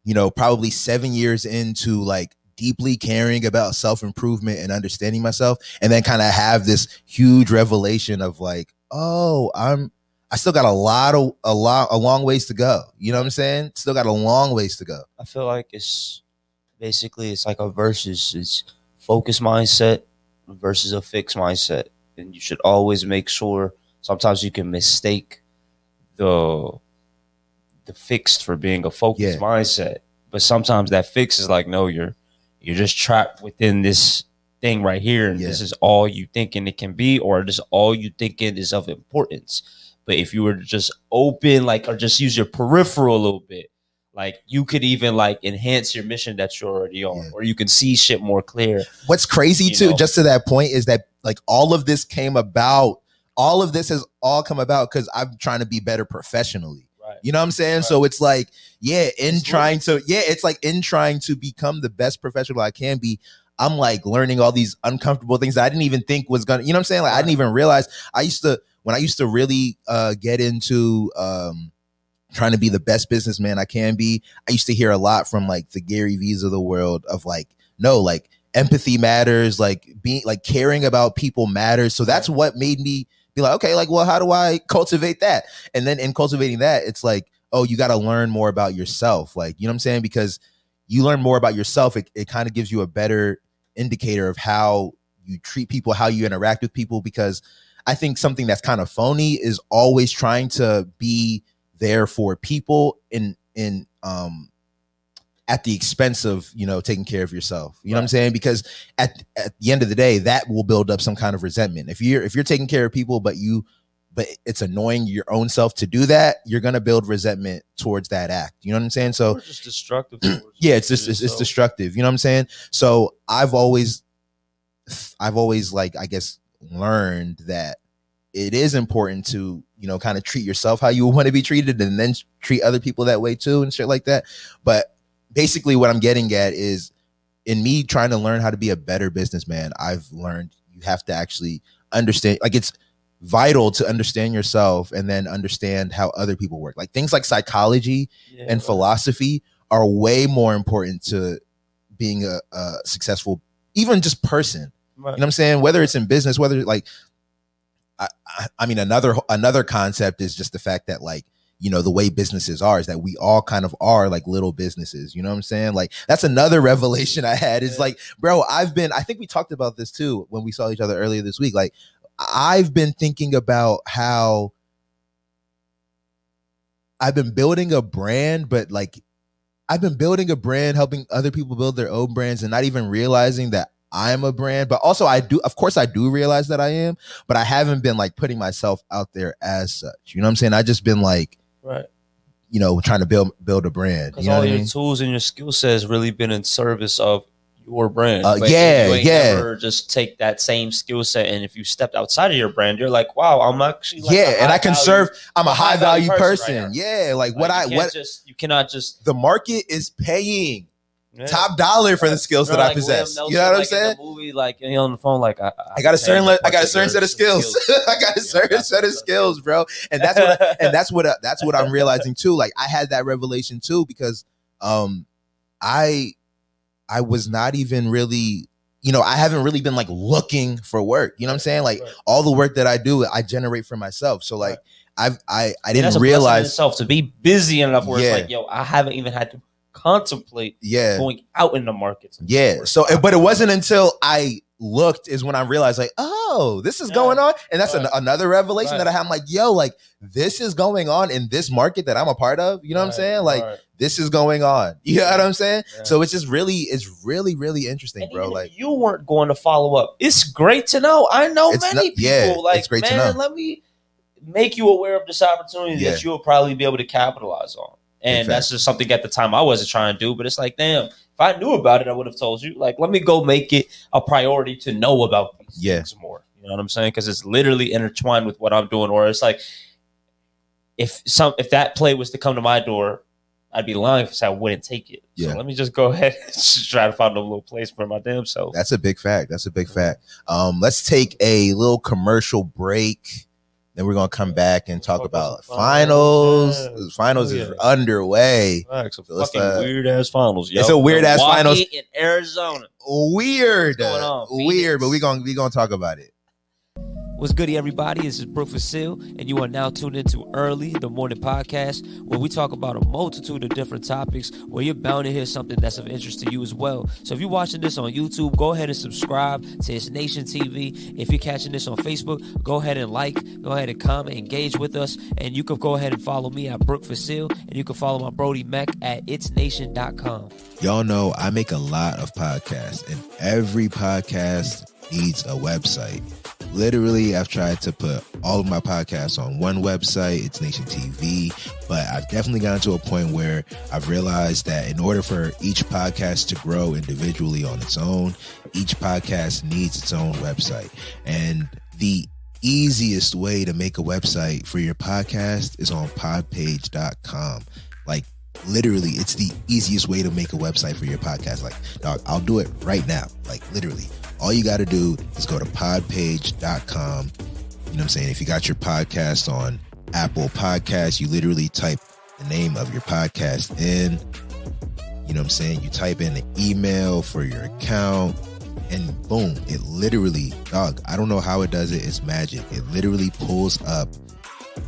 you know probably seven years into like deeply caring about self-improvement and understanding myself and then kind of have this huge revelation of like oh i'm I still got a lot of a lot a long ways to go. You know what I'm saying? Still got a long ways to go. I feel like it's basically it's like a versus. It's focus mindset versus a fixed mindset, and you should always make sure. Sometimes you can mistake the the fixed for being a focused Yeah. mindset, but sometimes that fix is like, no, you're you're just trapped within this thing right here, and Yeah. this is all you thinking it can be, or this is all you thinking is of importance. But if you were to just open, like, or just use your peripheral a little bit, like you could even like enhance your mission that you're already on, Yeah. or you can see shit more clear. What's crazy too, know. just to that point, is that like all of this came about. All of this has all come about because I'm trying to be better professionally. Right. You know what I'm saying? Right. So it's like, yeah, in trying to, yeah, it's like in trying to become the best professional I can be. I'm like learning all these uncomfortable things that I didn't even think was gonna, you know what I'm saying? Like I didn't even realize I used to when I used to really uh get into um trying to be the best businessman I can be. I used to hear a lot from like the Gary V's of the world of like, no, like empathy matters, like being like caring about people matters. So that's what made me be like, okay, like, well, how do I cultivate that? And then in cultivating that, it's like, oh, you got to learn more about yourself. Like, you know what I'm saying? Because you learn more about yourself, it, it kind of gives you a better indicator of how you treat people, how you interact with people. Because I think something that's kind of phony is always trying to be there for people in in um at the expense of you know taking care of yourself. You know what i'm saying? Because at at the end of the day that will build up some kind of resentment. If you're if you're taking care of people but you but it's annoying your own self to do that you're to build resentment towards that act you know what i'm saying so Or just destructive. yeah it's just it's, it's destructive you know what i'm saying so i've always i've always like i guess learned that it is important to you know kind of treat yourself how you want to be treated and then treat other people that way too and shit like that but basically what i'm getting at is in me trying to learn how to be a better businessman i've learned you have to actually understand like it's vital to understand yourself and then understand how other people work. Like things like psychology Yeah, and philosophy are way more important to being a, a successful even just person. Right. you know what i'm saying? Whether it's in business whether like I, I mean another another concept is just the fact that like you know the way businesses are is that we all kind of are like little businesses. You know what i'm saying? Like that's another revelation i had. Is Yeah. like bro i've been i think we talked about this too when we saw each other earlier this week. Like i've been thinking about how i've been building a brand but like i've been building a brand helping other people build their own brands and not even realizing that i'm a brand but also i do of course i do realize that i am but i haven't been like putting myself out there as such you know what i'm saying i just been like right. you know trying to build build a brand Because you know all your mean? tools and your skill set has really been in service of your brand. Uh, yeah, yeah. Just take that same skill set, and if you stepped outside of your brand, you're like, wow, I'm actually like yeah and i can value- serve i'm a a high high-value value person person, right yeah like, like, what i what just you cannot just the market is paying yeah. top dollar for the skills that i like William possess Nelson, you know what i'm saying movie, like you know, on the phone, like I, I got a certain le- I got a certain set of skills. I got a certain set of skills, bro. And that's what I, and that's what uh, that's what I'm realizing too. Like I had that revelation too because um I I was not even really you know I haven't really been like looking for work. You know what I'm saying? Like Right. all the work that I do, I generate for myself. So like I've I I didn't realize. itself to be busy enough where Yeah. it's like, yo, I haven't even had to contemplate Yeah. going out in the markets. Yeah. So, but it wasn't until I looked is when I realized, like, oh, this is Yeah. going on, and that's an, another revelation Right. that I have. I'm like, yo, like this is going on in this market that I'm a part of. You know what I'm saying? Like right. this is going on. You know what I'm saying? So it's just really, it's really, really interesting, And bro. Like, if you weren't going to follow up, it's great to know. I know many not- yeah, people. like, it's great to man, know. let me make you aware of this opportunity Yeah. that you'll probably be able to capitalize on. And that's just something at the time I wasn't trying to do. But it's like, damn, if I knew about it, I would have told you. Like, let me go make it a priority to know about these Yeah. things more. You know what I'm saying? Because it's literally intertwined with what I'm doing. Or it's like, if some if that play was to come to my door, I'd be lying if I said I wouldn't take it. Yeah. So let me just go ahead and just try to find a little place for my damn self. that's a big fact. That's a big fact. Um, let's take a little commercial break. Then we're gonna come back and talk Talk about about finals. finals. Finals Oh, is yeah. underway. Facts, a So let's, fucking uh, weird ass finals. Yo. it's a weird-ass Milwaukee finals. in Arizona. Weird, What's going on, weird, but we're gonna we gonna talk about it. What's goody, everybody? This is Brooke Facile, and you are now tuned into Early, the morning podcast, where we talk about a multitude of different topics, where you're bound to hear something that's of interest to you as well. So if you're watching this on YouTube, go ahead and subscribe to It's Nation TV. If you're catching this on Facebook, go ahead and like, go ahead and comment, engage with us, and you can go ahead and follow me at Brooke Facile, and you can follow my Brody Mac at itsnation.com. Y'all know I make a lot of podcasts, and every podcast needs a website. Literally, I've tried to put all of my podcasts on one website, it's Nation TV, but I've definitely gotten to a point where I've realized that in order for each podcast to grow individually on its own, each podcast needs its own website. And the easiest way to make a website for your podcast is on podpage.com. Like literally, it's the easiest way to make a website for your podcast. Like, dog, I'll do it right now. Like literally. All you got to do is go to podpage.com. You know what I'm saying? If you got your podcast on Apple Podcasts, you literally type the name of your podcast in. You know what I'm saying? You type in the email for your account and boom, it literally, dog, I don't know how it does it. It's magic. It literally pulls up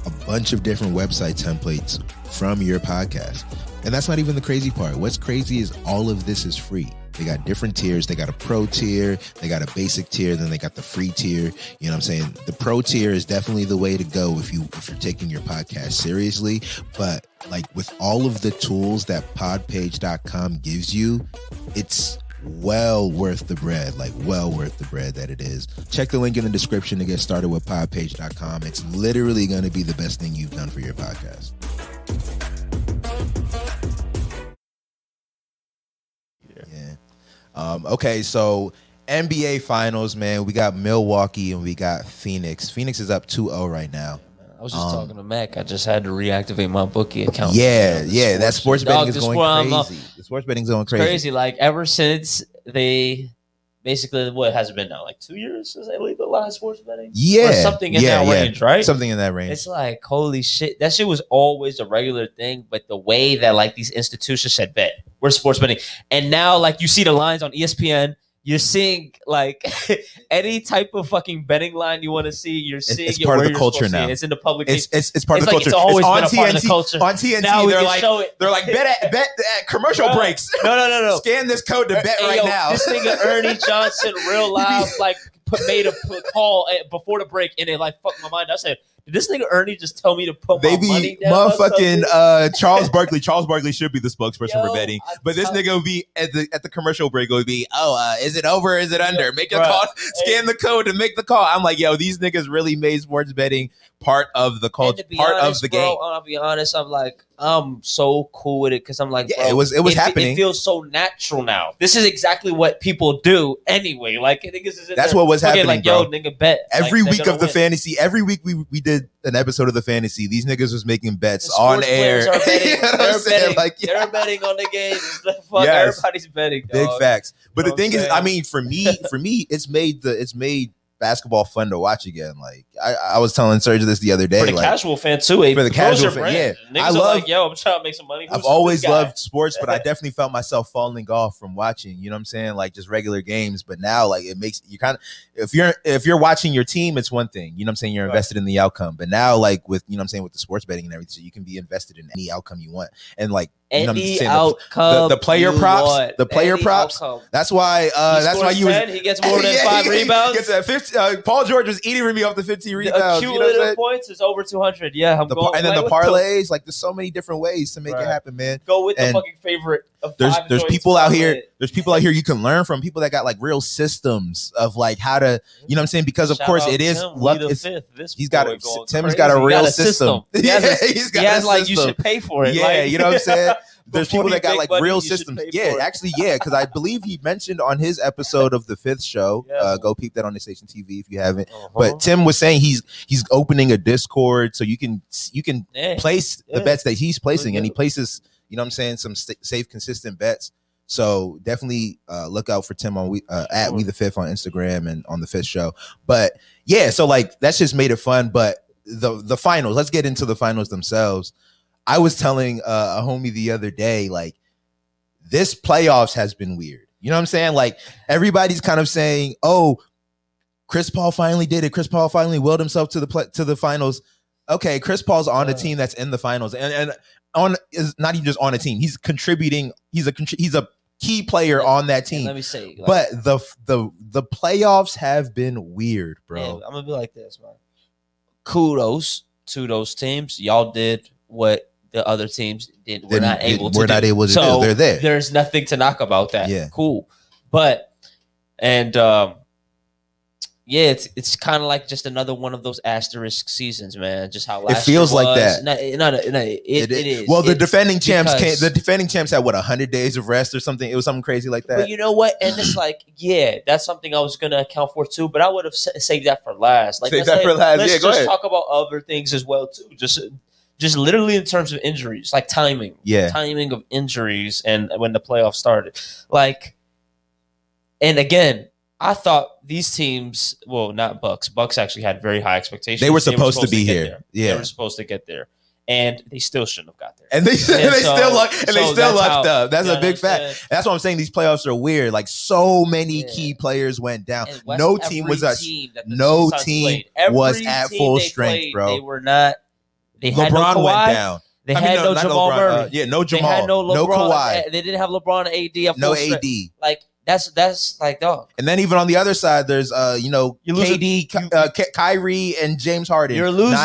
a bunch of different website templates from your podcast. And that's not even the crazy part. What's crazy is all of this is free. They got different tiers. They got a pro tier, they got a basic tier, then they got the free tier. You know what I'm saying? The pro tier is definitely the way to go if you if you're taking your podcast seriously. But like with all of the tools that podpage.com gives you, it's well worth the bread, like well worth the bread that it is. Check the link in the description to get started with podpage.com. It's literally going to be the best thing you've done for your podcast. Yeah. Um, okay, so NBA Finals, man. We got Milwaukee and we got Phoenix. Phoenix is up 2-0 right now. I was just Um, talking to Mac. I just had to reactivate my bookie account. Yeah, yeah, that sports betting dog, is going I'm up- crazy. The sports betting's going It's crazy. crazy. Like ever since they basically what has it been now? Like two years since they legalized sports betting? Yeah, Or something in yeah, that yeah. range, right? Something in that range. It's like holy shit. That shit was always a regular thing, but the way that like these institutions said bet we're sports betting, and now like you see the lines on ESPN. You're seeing like any type of fucking betting line you want to see. You're seeing it's it part of the culture supposed to see now. It's in the public. it's, it's it's part It's of the culture. it's always on been a part of the TNT. culture. On TNT, now they're like show it. they're like bet at bet at commercial Bro. breaks. No, no, no, no. Scan this code to bet Hey, right yo, now. This nigga Ernie Johnson, real loud, like put, made a put, call uh, before the break, and it like fucked my mind. I said, "Did this nigga Ernie just tell me to put my money down?" motherfucking uh, Charles Barkley. Charles Barkley should be the spokesperson Yo, for betting, I but this nigga would be at the at the commercial break. Would be, oh, uh, is it over? Is it under? Make a call. Scan the code to make the call. I'm like, yo, these niggas really made sports betting part of the culture, part honest, of the bro, game. I'll be honest. I'm like, I'm so cool with it because I'm like, Yeah, bro, it was- it was It happening. It feels so natural now. This is exactly what people do anyway. Like niggas is That's what was happening, Like, yo, nigga, bet Every Like, week of the win. fantasy, every week we we did an episode of the fantasy. These niggas was making bets The on air. betting. You know they're saying? betting. Like, yeah. They're betting on the games. The fuck, Yes. everybody's betting. Big facts. But know the thing is. I mean, for me, for me, it's made the it's made basketball fun to watch again. Like I, I was telling Serge this the other day. For the like, casual fan too, eh? For the casual fan, brand. yeah. Niggas I are love- like, yo, I'm trying to make some money. I've always loved sports, but I definitely felt myself falling off from watching. You know what I'm saying? Like just regular games. But now, like it makes you kind of if you're if you're watching your team, it's one thing. You know what I'm saying? You're Right. invested in the outcome. But now, like with you know what I'm saying with the sports betting and everything, so you can be invested in any outcome you want. And like you know what I'm Any saying? The- outcome, the player props- want. the player Any Props, outcome. that's why. Uh, He that's why scores you was he gets more than Yeah, five he rebounds. Gets a 50, uh, Paul George was eating from me off the 15 The rebounds. You know what I'm accumulative saying? points is over 200. Yeah, I'm The going. and then the parlays, like there's so many different ways to make Right. it happen, man. Go with the fucking favorite. Of There's there's people out here. parlay. There's people out here you can learn from. People that got like real systems of like how to, mm-hmm. you know what I'm saying? Because of Shout course it is. Luck, fifth. This he's got a Tim's crazy. got a He real got system. He has, a, he's he got has a like you should pay for it. Yeah, like- you know what I'm saying? There's people that got like money, real systems. Yeah, actually, yeah, because I believe he mentioned on his episode of the fifth show. Yeah. Uh, go peep that on the station TV if you haven't. Uh-huh. But Tim was saying he's he's opening a Discord so you can you can Yeah. place the bets that he's placing, and he places you know what I'm saying some st- safe, consistent bets. So definitely uh, look out for Tim on we uh, at Sure. we the fifth on Instagram and on the fifth show. But yeah, so like that's just made it fun. But the the finals, let's get into the finals themselves. I was telling uh, a homie the other day, like this playoffs has been weird. You know what I'm saying? Like everybody's kind of saying, "Oh, Chris Paul finally did it. Chris Paul finally willed himself to the pla to the finals. Okay, Chris Paul's on a team that's in the finals, and and on is not even just on a team. He's contributing. He's a he's a key player on that And team. let me say, like, But the the the playoffs have been weird, bro. man, I'm gonna be like this, man. Kudos to those teams. Y'all did what the other teams did. We're not able to. we're do. not able to So do. They're there. There's nothing to knock about that. Yeah. cool. But and um, yeah, it's it's kind of like just another one of those asterisk seasons, man. Just how last feels like that. No, no, no, no, it, it is. Well, the It's- defending champs came. The defending champs had what hundred days of rest or something. It was something crazy like that. But you know what? And it's like, yeah, that's something I was gonna account for too. But I would have sa- saved that for last. Like, Save let's that say- for last. Let's Yeah, go just ahead. talk about other things as well too. Just, just literally in terms of injuries, like timing, yeah, timing of injuries, and when the playoffs started, like, and again. I thought these teams, well, not Bucks. Bucks actually had very high expectations. They were supposed to be get here. there. Yeah. they were supposed to get there, and they still shouldn't have got there. and they, And they so- still luck, and they still lucked how- up. That's a big fact. That's what I'm saying. These playoffs are weird. Like so many Yeah. key players went down. West- No team was team no team played, was at full they strength, played, bro. They were not. They had LeBron no went down. They I mean, had no, no, Jamal LeBron, Murray. uh, yeah, no They Jamal, had no no Kawhi, They didn't have LeBron and AD. At no full. AD. Like that's that's like dog. And then even on the other side, there's uh, you know, You lose KD, you- uh, Ky- Kyrie, and James Harden. You're losing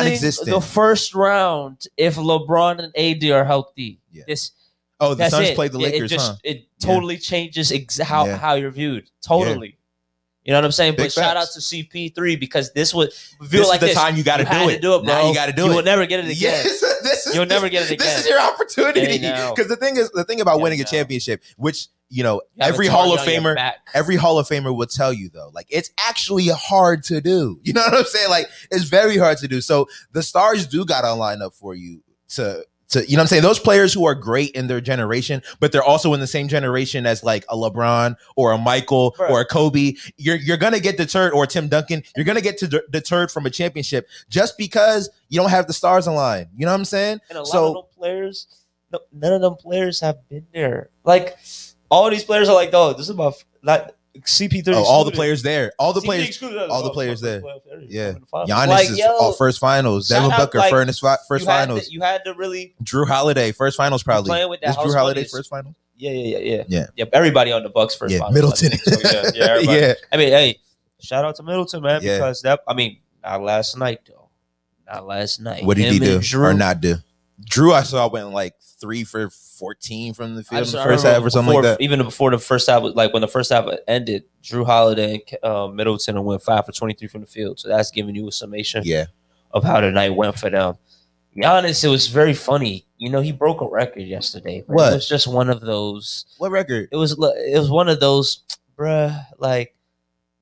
the first round if LeBron and AD are healthy. Yeah. This oh, the that's Suns it. played the Lakers, It, just huh? it totally changes ex- how Yeah. how you're viewed. Totally. You know what I'm saying? Big but shout out to CP3 because this would feel This like is the this. time you got to You do it. do it, bro. Now you got to do it. You'll never get it again. Yes, this is, You'll never get it again. This is your opportunity because the thing is, the thing about Yeah, winning a championship, which you know, You every Hall of target on your Famer, every Hall of Famer will tell you though, like it's actually hard to do. You know what I'm saying? Like it's very hard to do. So the stars do got to line up for you to. To, you know what I'm saying? Those players who are great in their generation, but they're also in the same generation as like a LeBron or a Michael Bruh. or a Kobe. You're you're gonna get deterred, or Tim Duncan. You're gonna get to deterred from a championship just because you don't have the stars in line. You know what I'm saying? And a lot So- of them players, no, none of them players have been there. Like all these players are like, oh, this is about not CP3. Oh, all the players there. All the CP3 players. all the players there. Yeah. the. Giannis Like, is yo, first finals. Devin Booker like, first first you had finals. To, you had to really, Jrue Holiday first finals probably. playing with that Is Jrue Holiday is- first finals? yeah, yeah, yeah, yeah, Yeah. Yep, everybody on the Bucks first. Yeah, finals, Middleton. So, yeah, yeah, yeah. I mean, hey, shout out to Middleton, man, Yeah. because that. I mean, not last night though. Not last night. What did Him he do Jrue, or not do? Jrue, I saw went like three for fourteen from the I field in the first half or something like that. Even before the first half, was like when the first half ended, Jrue Holiday and uh, Middleton went five for twenty three from the field. So that's giving you a summation Yeah, of how the night went for them. Giannis, it was very funny. You know, he broke a record yesterday. but What? It was just one of those. what record? It was it was one of those, bruh. Like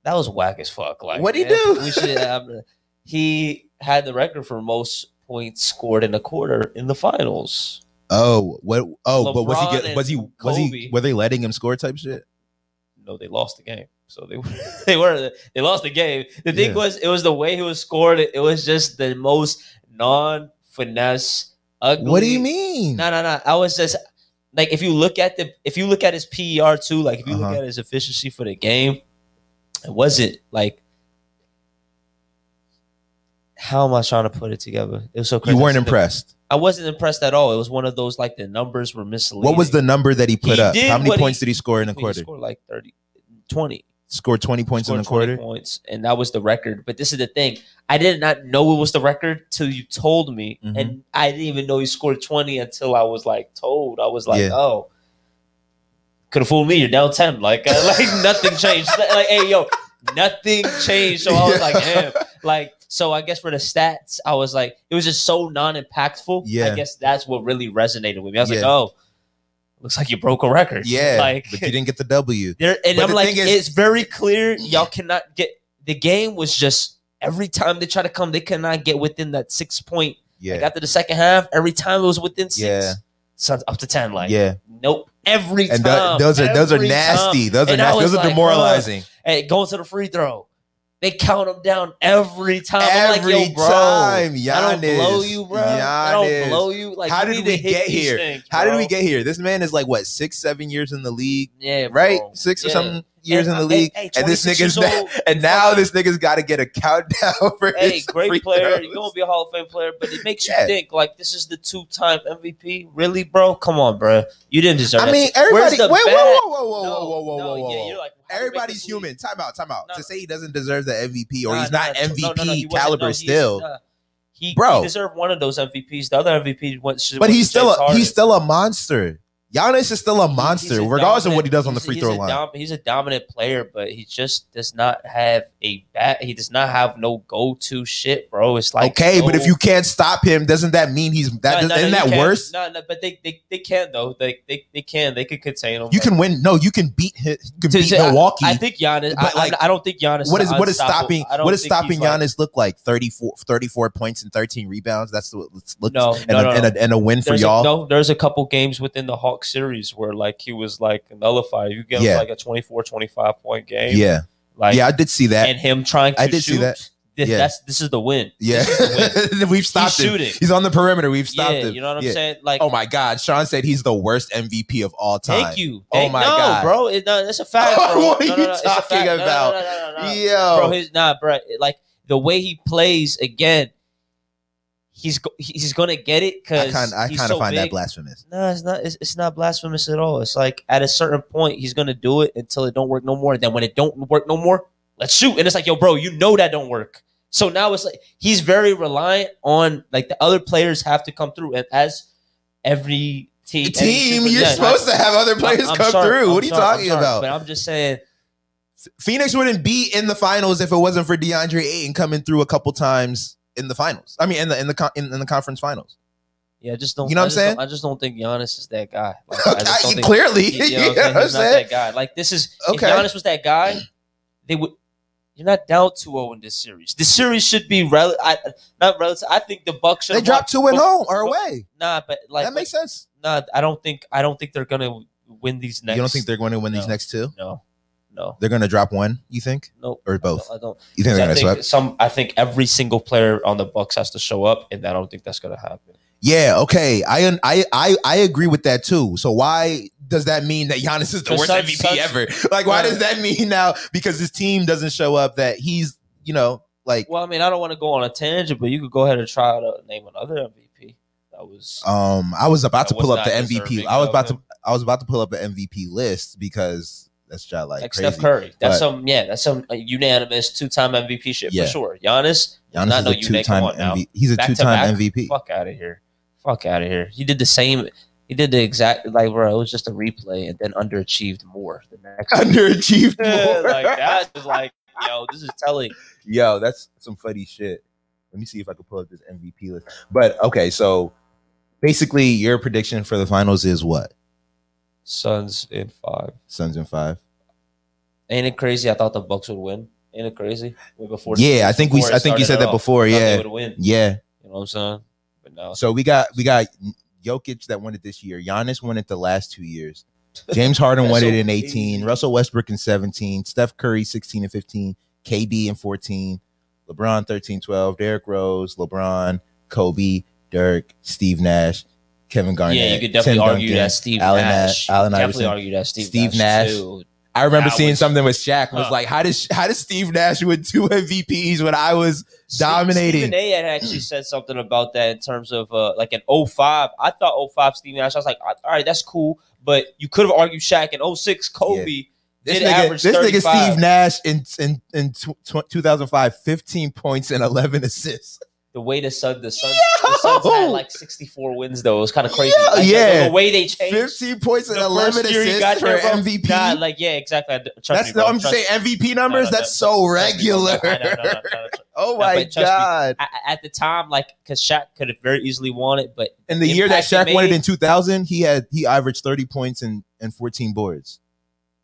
that was whack as fuck. Like What'd he man, do? We should. Um, he had the record for most points scored in a quarter in the finals. Oh, what? Oh, but was he LeBron get? Was he? Was he? Kobe. Were they letting him score type shit? no, they lost the game. So they they were they lost the game. The thing Yeah. was, it was the way he was scored. It was just the most non finesse, ugly. What do you mean? No, no, no. I was just like, if you look at the, if you look at his PER too, like if you look Uh-huh. at his efficiency for the game, it wasn't like. How am I trying to put it together? It was so crazy. you weren't impressed. I wasn't impressed at all. It was one of those like the numbers were misleading. What was the number that he put He up? did How many what he- points did he score in a quarter? Scored like 30, 20. Scored twenty points in scored a quarter. 20 points, and that was the record. But this is the thing: I did not know it was the record till you told me, Mhm. and I didn't even know he scored twenty until I was like told. I was like, Yeah. oh, could have fooled me. You're down ten. Like, uh, like nothing changed. Like, hey, yo, nothing changed. So I was like, damn. Like, so I guess for the stats, I was like, it was just so non-impactful. Yeah. I guess that's what really resonated with me. I was like, Yeah. oh, looks like you broke a record. Yeah, like but you didn't get the W. there, and But I'm like, is- it's very clear y'all cannot get the game was just every time they try to come, they cannot get within that six point. Yeah, Like after the second half, every time it was within six, Yeah. so up to ten. Like, yeah, nope, every and time. those are those are nasty. time. Those are And nasty. Those are like, demoralizing. Hey, going to the free throw. They count them down every time. I'm Every like, yo, bro, time, I don't blow you, bro. I don't blow you. Like, How did we get here? things, How did we get here? This man is like what six, seven years in the league, Yeah, right? bro. Six or something. Years And, in the uh, league, hey, hey, and this nigga's old, and now this nigga's got to get a countdown for Hey, his great player. You're gonna be a Hall of Fame player, but it makes you think like this is the two-time MVP. Really, bro? Come on, bro. You didn't deserve. I mean, everybody. Wait, whoa, whoa, whoa, whoa, No, whoa, whoa, whoa, no, whoa, yeah, whoa. you're like, how do you make Everybody's league? human. Time out, time out. No, to say he doesn't deserve the MVP or Nah, he's nah, not no, MVP he caliber still. nah. He, Bro. he deserved one of those MVPs. The other MVP went. But he's still a, he's still a monster. Giannis is still a monster, a regardless of what he does on the free throw line. dom- he's a dominant player, but he just does not have a bat. He does not have no go-to shit, bro. It's like okay, but if you can't stop him, doesn't that mean he's that? No, no, isn't no, that worse? No, no, but they they, they can though. They, they they can. They could contain him. You but- can win. No, you can beat him. You can To- beat to- I- Milwaukee. I, think Giannis. But, I, like, I, I don't think Giannis. what is what is stopping what is stopping he's like- look like 34, 34 points and 13 rebounds? That's what it looks No, and, no, a, no, and, a, and a win for There's a, y'all. no, there's a couple games within the Hawks series where like he was like nullified. You get him Yeah. like a 24, 25 point game. yeah, like yeah, I did see that. and him trying to I did see that. This, Yeah. That's this is the win. yeah, This is the win. we've stopped him. shooting. He's on the perimeter. We've stopped yeah, him. you know what I'm Yeah. saying? Like, Oh my God, Sean said he's the worst MVP of all time. thank you. Oh Thank- my no, God. bro. It, no, it's a fact, bro. What are no, no, you no, it's a fact. talking No, no, no, about? no, no, no, no. Yo, bro. His nah, bro. Like the way he plays again, he's go, he's gonna get it because I kind of so find that blasphemous. No, it's not. It's, it's not blasphemous at all. It's like at a certain point, he's gonna do it until it don't work no more. And then when it don't work no more, let's shoot. And it's like, yo, bro, you know that don't work. So now it's like he's very reliant on like the other players have to come through, and as every team, Team, super- you're yeah, supposed to have other players I'm- I'm come sorry, through. I'm what are you sorry, talking sorry, about? But I'm just saying, Phoenix wouldn't be in the finals if it wasn't for DeAndre Ayton coming through a couple times in the finals. I mean, in the in the in, in the conference finals. yeah, I just don't. You know what I I'm saying? I just don't think Giannis is that guy. Like, I just don't think, Clearly, you know you what I'm saying? what I'm He's not saying? that guy. Like this is Okay. if Giannis was that guy, they would. You're not down 2-0 in this series. The series should be rel- I, not relative. I think the Bucks should. They dropped two at oh home or away. Nah, but like that makes sense. Nah, I don't think. I don't think they're gonna win these next. you don't think they're going to win these next two? No, no, They're going to drop one. You think, no, or both? I don't. You think they're going to think sweep? some. I think every single player on the Bucks has to show up, and I don't think that's gonna happen. Yeah. Okay. I I I I agree with that too. So why does that mean that Giannis is the For worst such- MVP such- ever? Like, why Uh, does that mean now because his team doesn't show up that he's you know like Well, I mean, I don't want to go on a tangent, but you could go ahead and try to name another MVP. That was. Um, I was about to pull up the MVP. I was about to. I was about to pull up the MVP list because that's just like, like crazy. Steph Curry. That's But- some yeah, that's some uh, unanimous two time MVP shit Yeah. for sure. Giannis, Giannis not is a you make two-time on now. MVP. He's a two-time? MVP. Fuck out of here. Fuck out of here. He did the same. He did the exact like bro. It was just a replay and then underachieved more the next. Underachieved more. like that is like yo. This is telling. Yo, that's some funny shit. Let me see if I can pull up this MVP list. But okay, so basically, your prediction for the finals is what? Suns in five. Suns in five. Ain't it crazy? I thought the Bucks would win. Ain't it crazy? Before Yeah, I think we. I think you said that before. Yeah, yeah. You know what I'm saying? But no. So we got we got Jokic that won it this year. Giannis won it the last two years. James Harden won it in 18. crazy. Russell Westbrook in 17. Steph Curry 16 and 15. KD in 14. LeBron 13 12. Derrick Rose, LeBron, Kobe, Dirk, Steve Nash, Kevin Garnett. yeah, you could definitely Tim argue Duncan, that Steve Allen Nash. Nash- Allen definitely Iverson, argue that Steve, Steve Nash. Nash. I remember That seeing was- something with Shaq was Huh. like, how does how does Steve Nash win two MVPs when I was Dominating. Stephen A had actually said something about that in terms of uh, like an 05. I thought 05 Steve Nash. I was like, all right, that's cool, but you could have argued Shaq in 06 Kobe. This Did nigga, average this nigga Steve Nash in in in tw- tw- 2005, 15 points and 11 assists. The way the Sun, the sun. Suns had oh! like 64 wins though. It was kind of crazy. Yeah, Like, yeah. The, the way they changed. 15 points and the 11 first year assists got for there. MVP. Nah, like yeah, exactly. Trust That's me, no. I'm just Trust saying. MVP numbers. no, that's no, so trust regular. Oh my trust me, god! At, the time, like, because Shaq could have very easily won it, but In the year that Shaq he won it in 2000, he had he averaged 30 points and and 14 boards.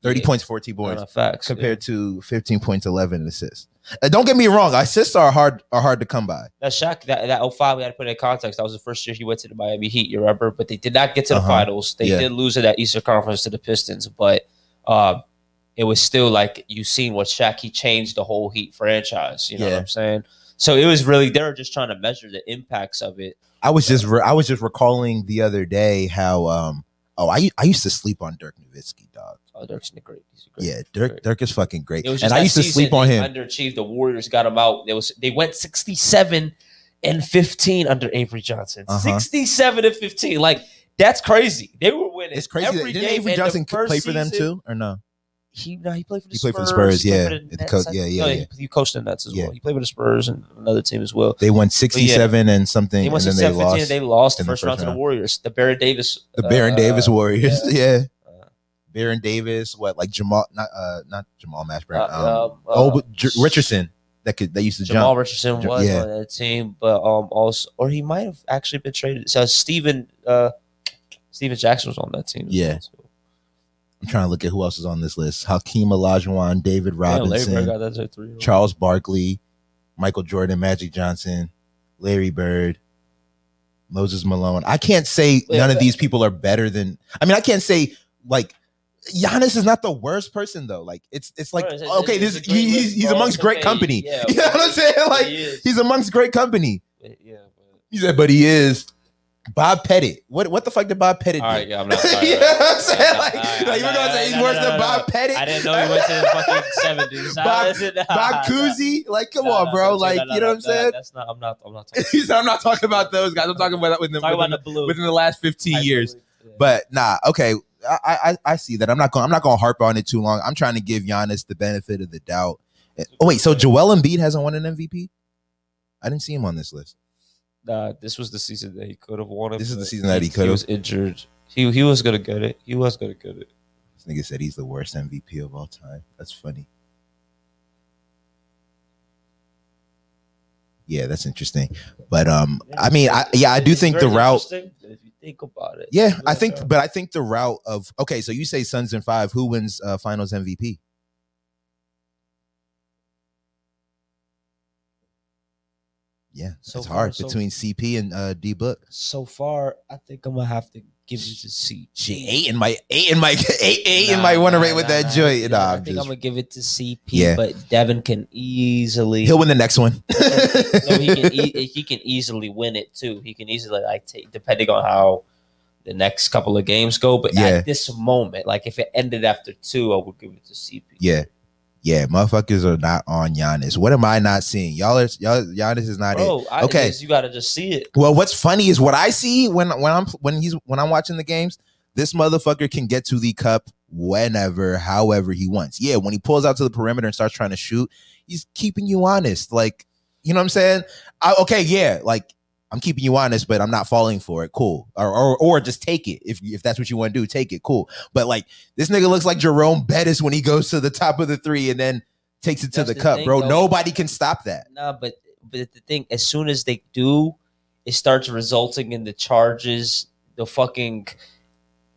30 Yeah. points, 14 no, boards no, facts compared to 15 points, 11 assists. Uh, don't get me wrong, assists are hard are hard to come by. That Shaq, that, that 05, we had to put it in context. That was the first year he went to the Miami Heat, you remember? But they did not get to the Uh-huh. finals. They Yeah. did lose in that Eastern Conference to the Pistons, but um, it was still like you seen what Shaq, he changed the whole Heat franchise. You know Yeah. what I'm saying? So it was really, they were just trying to measure the impacts of it. I was just re- I was just recalling the other day how um oh I I used to sleep on Dirk Nowitzki dog. Oh, Dirk's great. He's great. Yeah, Dirk Dirk is fucking great. And I used to sleep on him. Underachieved. The Warriors got him out. They was they went sixty seven and fifteen under Avery Johnson. Uh-huh. Sixty seven and fifteen. Like that's crazy. They were winning. It's crazy. That, every didn't. Avery Johnson first play for them too, or no? He no, he played for the He Spurs. played for the Spurs, yeah. the Nets, co- yeah, yeah, No, yeah. He, he coached the Nets as Yeah. well. He played for the Spurs and another team as well. They won sixty-seven and something, They won and then they lost. and they lost the in the first first round to the. Warriors. The Baron Davis. the Baron uh, Davis Warriors, yeah. uh, Baron Davis, what like Jamal, not uh, not Jamal Mashburn. uh, um, oh, uh, but J- Richardson that could that used to Jamal jump. Richardson was yeah. on that team, but um also or he might have actually been traded. So Stephen uh Steven Jackson was on that team. Yeah. well. I'm trying to look at who else is on this list: Hakeem Olajuwon, David Robinson, Bird got that. Charles Barkley, Michael Jordan, Magic Johnson, Larry Bird, Moses Malone. I can't say none of these people are better than. I mean, I can't say like Giannis is not the worst person though. Like it's it's like it's- okay, it's this he, he's he's amongst great company. Yeah, you know what I'm saying? Like he he's amongst great company. yeah. But, He said, but he is. Bob Pettit. What what the fuck did Bob Pettit all right, do? yeah, I'm not. you know what I'm saying? Like, right, like, you were gonna say he's no, worse no, than no, Bob. Pettit? I didn't know he went to the fucking seventies. Bob, Bob Cousy? Like, come on, bro. Like, you know what I'm saying? That's not. I'm not. I'm not talking. He said, I'm not talking about those guys. I'm talking about within, Talking within, about the within the last 15 I years. But nah, okay. I, I I see that. I'm not going. I'm not going to harp on it too long. I'm trying to give Giannis the benefit of the doubt. Eh, oh wait, so Joel Embiid hasn't won an MVP? I didn't see him on this list. Nah, this was the season that he could have won it. This is the season that he He could've. He was injured. He he was gonna get it. He was gonna get it. This nigga said he's the worst MVP of all time. That's funny. Yeah, that's interesting. But um, I mean, I yeah, I do think the route. If you think about it, Yeah, I think, but I think the route of okay. So you say Suns in five. Who wins uh, Finals MVP? Yeah, So it's far, hard so- between CP and uh, D Book. so far, I think I'm gonna have to give it to C. Shit, eight in my eight in my eight eight in my one to rate with that joint. Yeah, Nah, I think just- I'm gonna give it to CP. Yeah. but Devin can easily. he'll win the next one. no, he can. E- he can easily win it too. He can easily like take depending on how the next couple of games go. But Yeah. at this moment, like if it ended after two, I would give it to CP. yeah, yeah, motherfuckers are not on Giannis. What am I not seeing? Y'all are y'all Giannis is not it. Bro, I, Okay. okay, you got to just see it. Well, what's funny is what I see when when I'm when he's when I'm watching the games. This motherfucker can get to the cup whenever, however he wants. Yeah, when he pulls out to the perimeter and starts trying to shoot, he's keeping you honest. Like, you know what I'm saying? I, okay, yeah, like I'm keeping you honest, but I'm not falling for it. Cool, or or, or just take it if if that's what you want to do. Take it, cool. But like this nigga looks like Jerome Bettis when he goes to the top of the three and then takes it to the the cup, thing, bro. though. Nobody can stop that. Nah, but but the thing, as soon as they do, it starts resulting in the charges. The fucking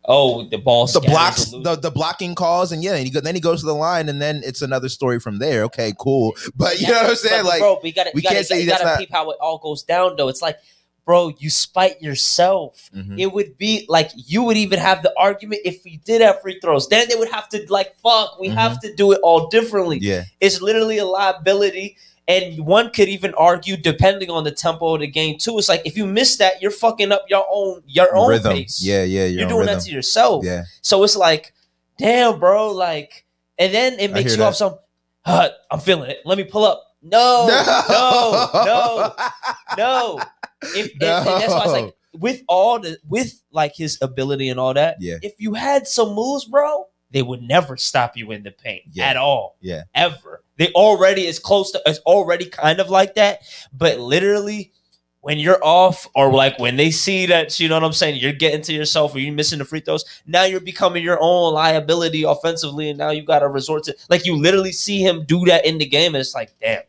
oh, the ball the blocks, the, the blocking calls, and yeah, and he go, then he goes to the line, and then it's another story from there. Okay, cool, but you know what I'm saying? Like, bro, we got we gotta, can't say you gotta not- peep how it all goes down. Though it's like, bro, you spite yourself. mhm. It would be like you would even have the argument if we did have free throws. Then they would have to like, fuck, we Mhm. have to do it all differently. yeah, It's literally a liability. And one could even argue, depending on the tempo of the game, too. It's like if you miss that, you're fucking up your own your own rhythm. pace. Yeah, yeah, you're doing rhythm. that to yourself. Yeah, So it's like, damn, bro, like, and then it makes you that. off some. "Huh, I'm feeling it. Let me pull up. No, no, no, no. If, and- and that's why it's like with all the with like his ability and all that. Yeah. If you had some moves, bro, they would never stop you in the paint Yeah. at all. Yeah. Ever. They already is close to it's already kind of like that. But literally, when you're off, or like when they see that, you know what I'm saying, you're getting to yourself or you're missing the free throws, now you're becoming your own liability offensively, and now you gotta resort to like you literally see him do that in the game, and it's like, damn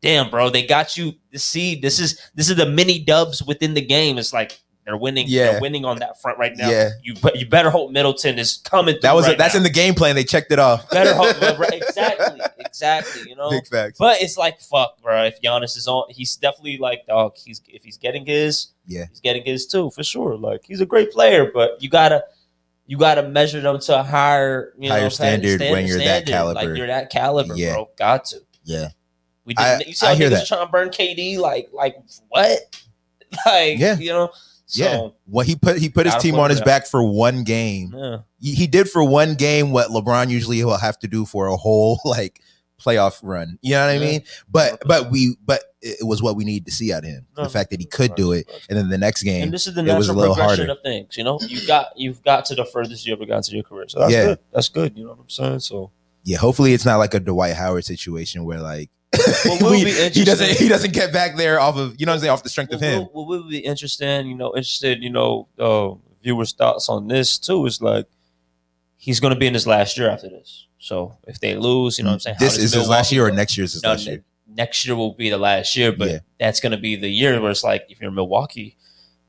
damn, bro, they got you. See, this is this is the mini dubs within the game. It's like they're winning. Yeah. they're winning on that front right now. Yeah. you you better hope Middleton is coming. that was right that's now. in the game plan. They checked it off. better hope exactly, exactly. You know, Big facts. but it's like fuck, bro. If Giannis is on, he's definitely like dog. He's if he's getting his, Yeah. he's getting his too for sure. Like he's a great player, but you gotta. You gotta measure them to a higher, you Higher know, standard when you're that caliber. Like you're that caliber, Yeah. bro. Got to. Yeah, We I- didn't. you see I how hear niggas that. trying to burn KD? Like, like what? Like, Yeah. you know. So, yeah. Well, he put he put his team on his back for one game. yeah. He, he did for one game what LeBron usually will have to do for a whole like playoff run. You know what I mean? But but we but it was what we needed to see out of him. No, the fact that he could do it, and then the next game, And this is the it was a natural little progression harder. of things. You know, you got you've got to the furthest you ever got to your career. So that's Yeah. good. That's good. You know what I'm saying? So yeah. Hopefully, it's not like a Dwight Howard situation where like What will we- be he doesn't he doesn't get back there off of you know what I'm saying off the strength of him. will, what will be interesting, you know, interested, you know, uh, viewers' thoughts on this too is like he's going to be in his last year after this. So if they lose, you know what I'm saying? This is his last year or next year's his No, last year. next year will be the last year, but Yeah. that's going to be the year where it's like, if you're Milwaukee,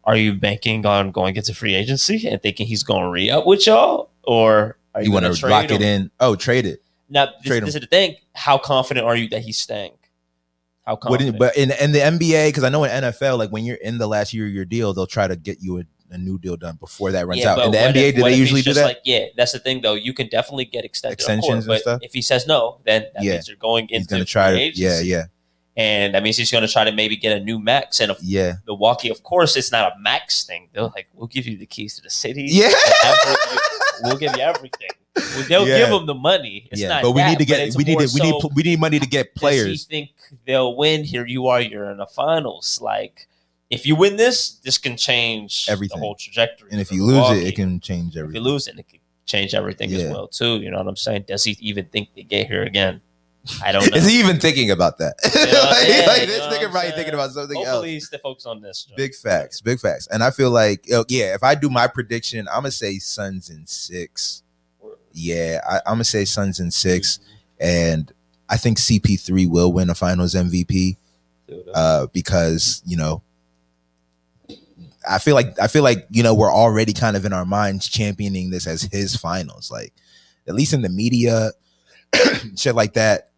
are you banking on going into free agency and thinking he's going to re up with y'all, or are you, want to lock it in? Oh, trade it. Now, this, this is the thing. How confident are you that he's staying? How confident? but in in the NBA, because I know in NFL, like when you're in the last year of your deal, they'll try to get you a, a new deal done before that runs out. In the NBA, if- do they usually do that? Like, yeah, that's the thing though. You can definitely get extended Extensions of and course, stuff? But if he says no, then that Yeah. means you're going into He's gonna try to. agency. Yeah, yeah, and that means he's going to try to maybe get a new max. And yeah, Milwaukee, of course, it's not a max thing. They're like, we'll give you the keys to the city. yeah. We'll give you everything. Well, they'll Yeah. give them the money. It's yeah. not But we that, need to get. We need to. We need. so, We need money to get players. he think they'll win? Here you are. You're in the finals. Like, if you win this, this can change Everything. the whole trajectory. And if you lose it, Milwaukee. it can change everything. If you lose it, it can change everything as well too. You know what I'm saying? Does he even think they get here again? I don't know. Is he even thinking about that? Yeah, like, yeah, like this nigga probably saying? thinking about something else. Hopefully, he's the focus on this. Joe. Big facts, big facts. And I feel like, oh, yeah, if I do my prediction, I'm gonna say Suns in six. Yeah, I, I'm gonna say Suns in six, and I think CP3 will win a Finals MVP uh, because you know, I feel like I feel like you know we're already kind of in our minds championing this as his finals, like at least in the media, shit like that.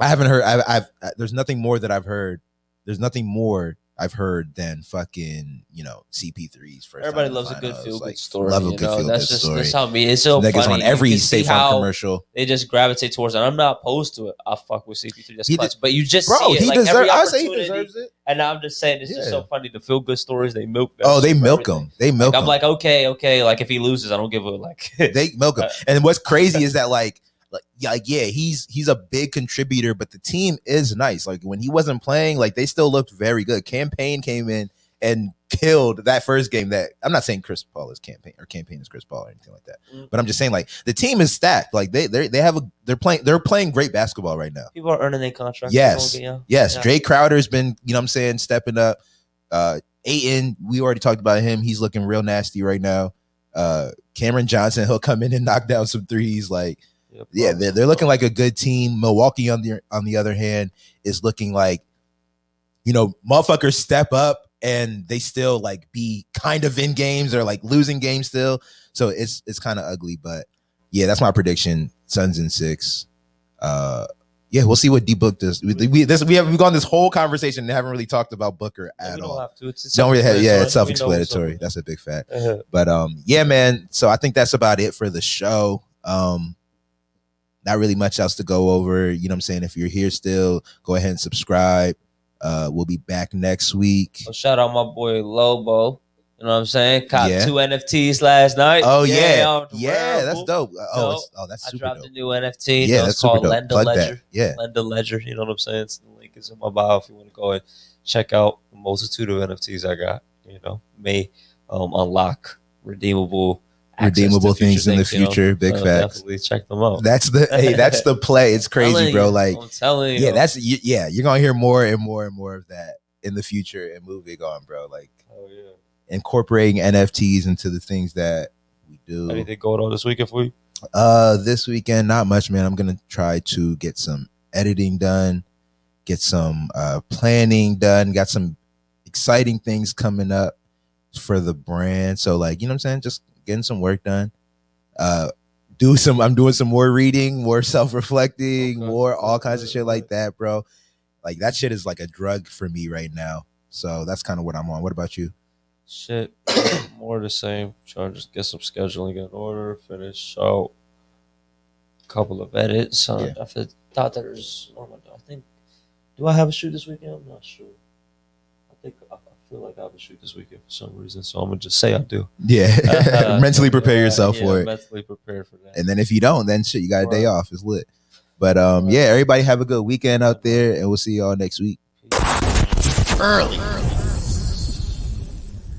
I haven't heard. I've, I've there's nothing more that I've heard. There's nothing more I've heard than fucking you know CP3's first. Everybody loves a good feel good Like, story. Love a good feel That's good just story. that's how me. It's so Niggas funny. on every State Farm commercial. They just gravitate towards it. I'm not opposed to it. I fuck with CP3. That's clutch. But you just Bro, see it. he like deserves. I say he deserves it. And I'm just saying, it's just so funny. The feel good stories they milk. Oh, they milk them. They milk Like, I'm like, okay, okay. Like if he loses, I don't give a like. they milk him. And what's crazy is that like, like, yeah, like, yeah, he's he's a big contributor, but the team is nice. Like when he wasn't playing, like they still looked very good. Cam Payne came in and killed that first game. That I'm not saying Chris Paul is Cam Payne or Cam Payne is Chris Paul or anything like that, Mm. but I'm just saying like the team is stacked. Like they they they have a they're playing they're playing great basketball right now. People are earning their contract. Yes. Get- yeah. Yes, Yeah. Crowder's been, you know what I'm saying, stepping up. Uh Ayton, we already talked about him. He's looking real nasty right now. Uh Cameron Johnson, he'll come in and knock down some threes. Like, Yeah, yeah, they're, they're looking like a good team. Milwaukee on the on the other hand is looking like, you know, motherfuckers step up and they still like be kind of in games or like losing games still. So it's it's kind of ugly, but yeah, that's my prediction. Suns in six. Uh yeah, we'll see what D Book does. We, we this we have we've gone this whole conversation and haven't really talked about Booker Yeah, at we don't all. have to. It's, it's Don't really have, yeah, it's. We know That's a big fact. up. But um, yeah, man. So I think that's about it for the show. Um, not really much else to go over. You know what I'm saying? If you're here still, go ahead and subscribe. Uh, we'll be back next week. Shout out my boy Lobo. You know what I'm saying? Caught Yeah. two NFTs last night. Oh yeah, the yeah, that's dope. Oh, oh, that's I dropped dope. a new NFT. Yeah, it's that's super called dope. Lenda Plug Ledger. that. Yeah, Lenda Ledger. You know what I'm saying? It's, the link is in my bio if you want to go and check out the multitude of NFTs I got. You know, may um, unlock redeemable, redeemable things in the you know? future. Big So facts. Definitely check them out. That's the hey, that's the play. It's crazy, bro. you, Like I'm telling you. yeah, that's yeah. You're gonna hear more and more and more of that in the future and moving on, bro. Like oh yeah. incorporating NFTs into the things that we do. Anything going on this weekend for you? Uh, this weekend, not much, man. I'm gonna try to get some editing done, get some uh planning done. Got some exciting things coming up for the brand. So, like, you know what I'm saying? Just getting some work done. Uh, do some. I'm doing some more reading, more self reflecting, Okay. more all kinds of shit like that, bro. Like that shit is like a drug for me right now. So that's kind of what I'm on. What about you? Shit, more the same. Trying to just get some scheduling in order, finish out a couple of edits. Uh, I fe- thought there's, oh I think, do I have a shoot this weekend? I'm not sure. I think I feel like I have a shoot this weekend for some reason, so I'm gonna just say I do. Yeah, mentally prepare Uh, yourself yeah, for it. Mentally prepare for that. And then if you don't, then shit, you got a day off. It's lit. But um, Right. yeah, everybody have a good weekend out there, and we'll see y'all next week. Early.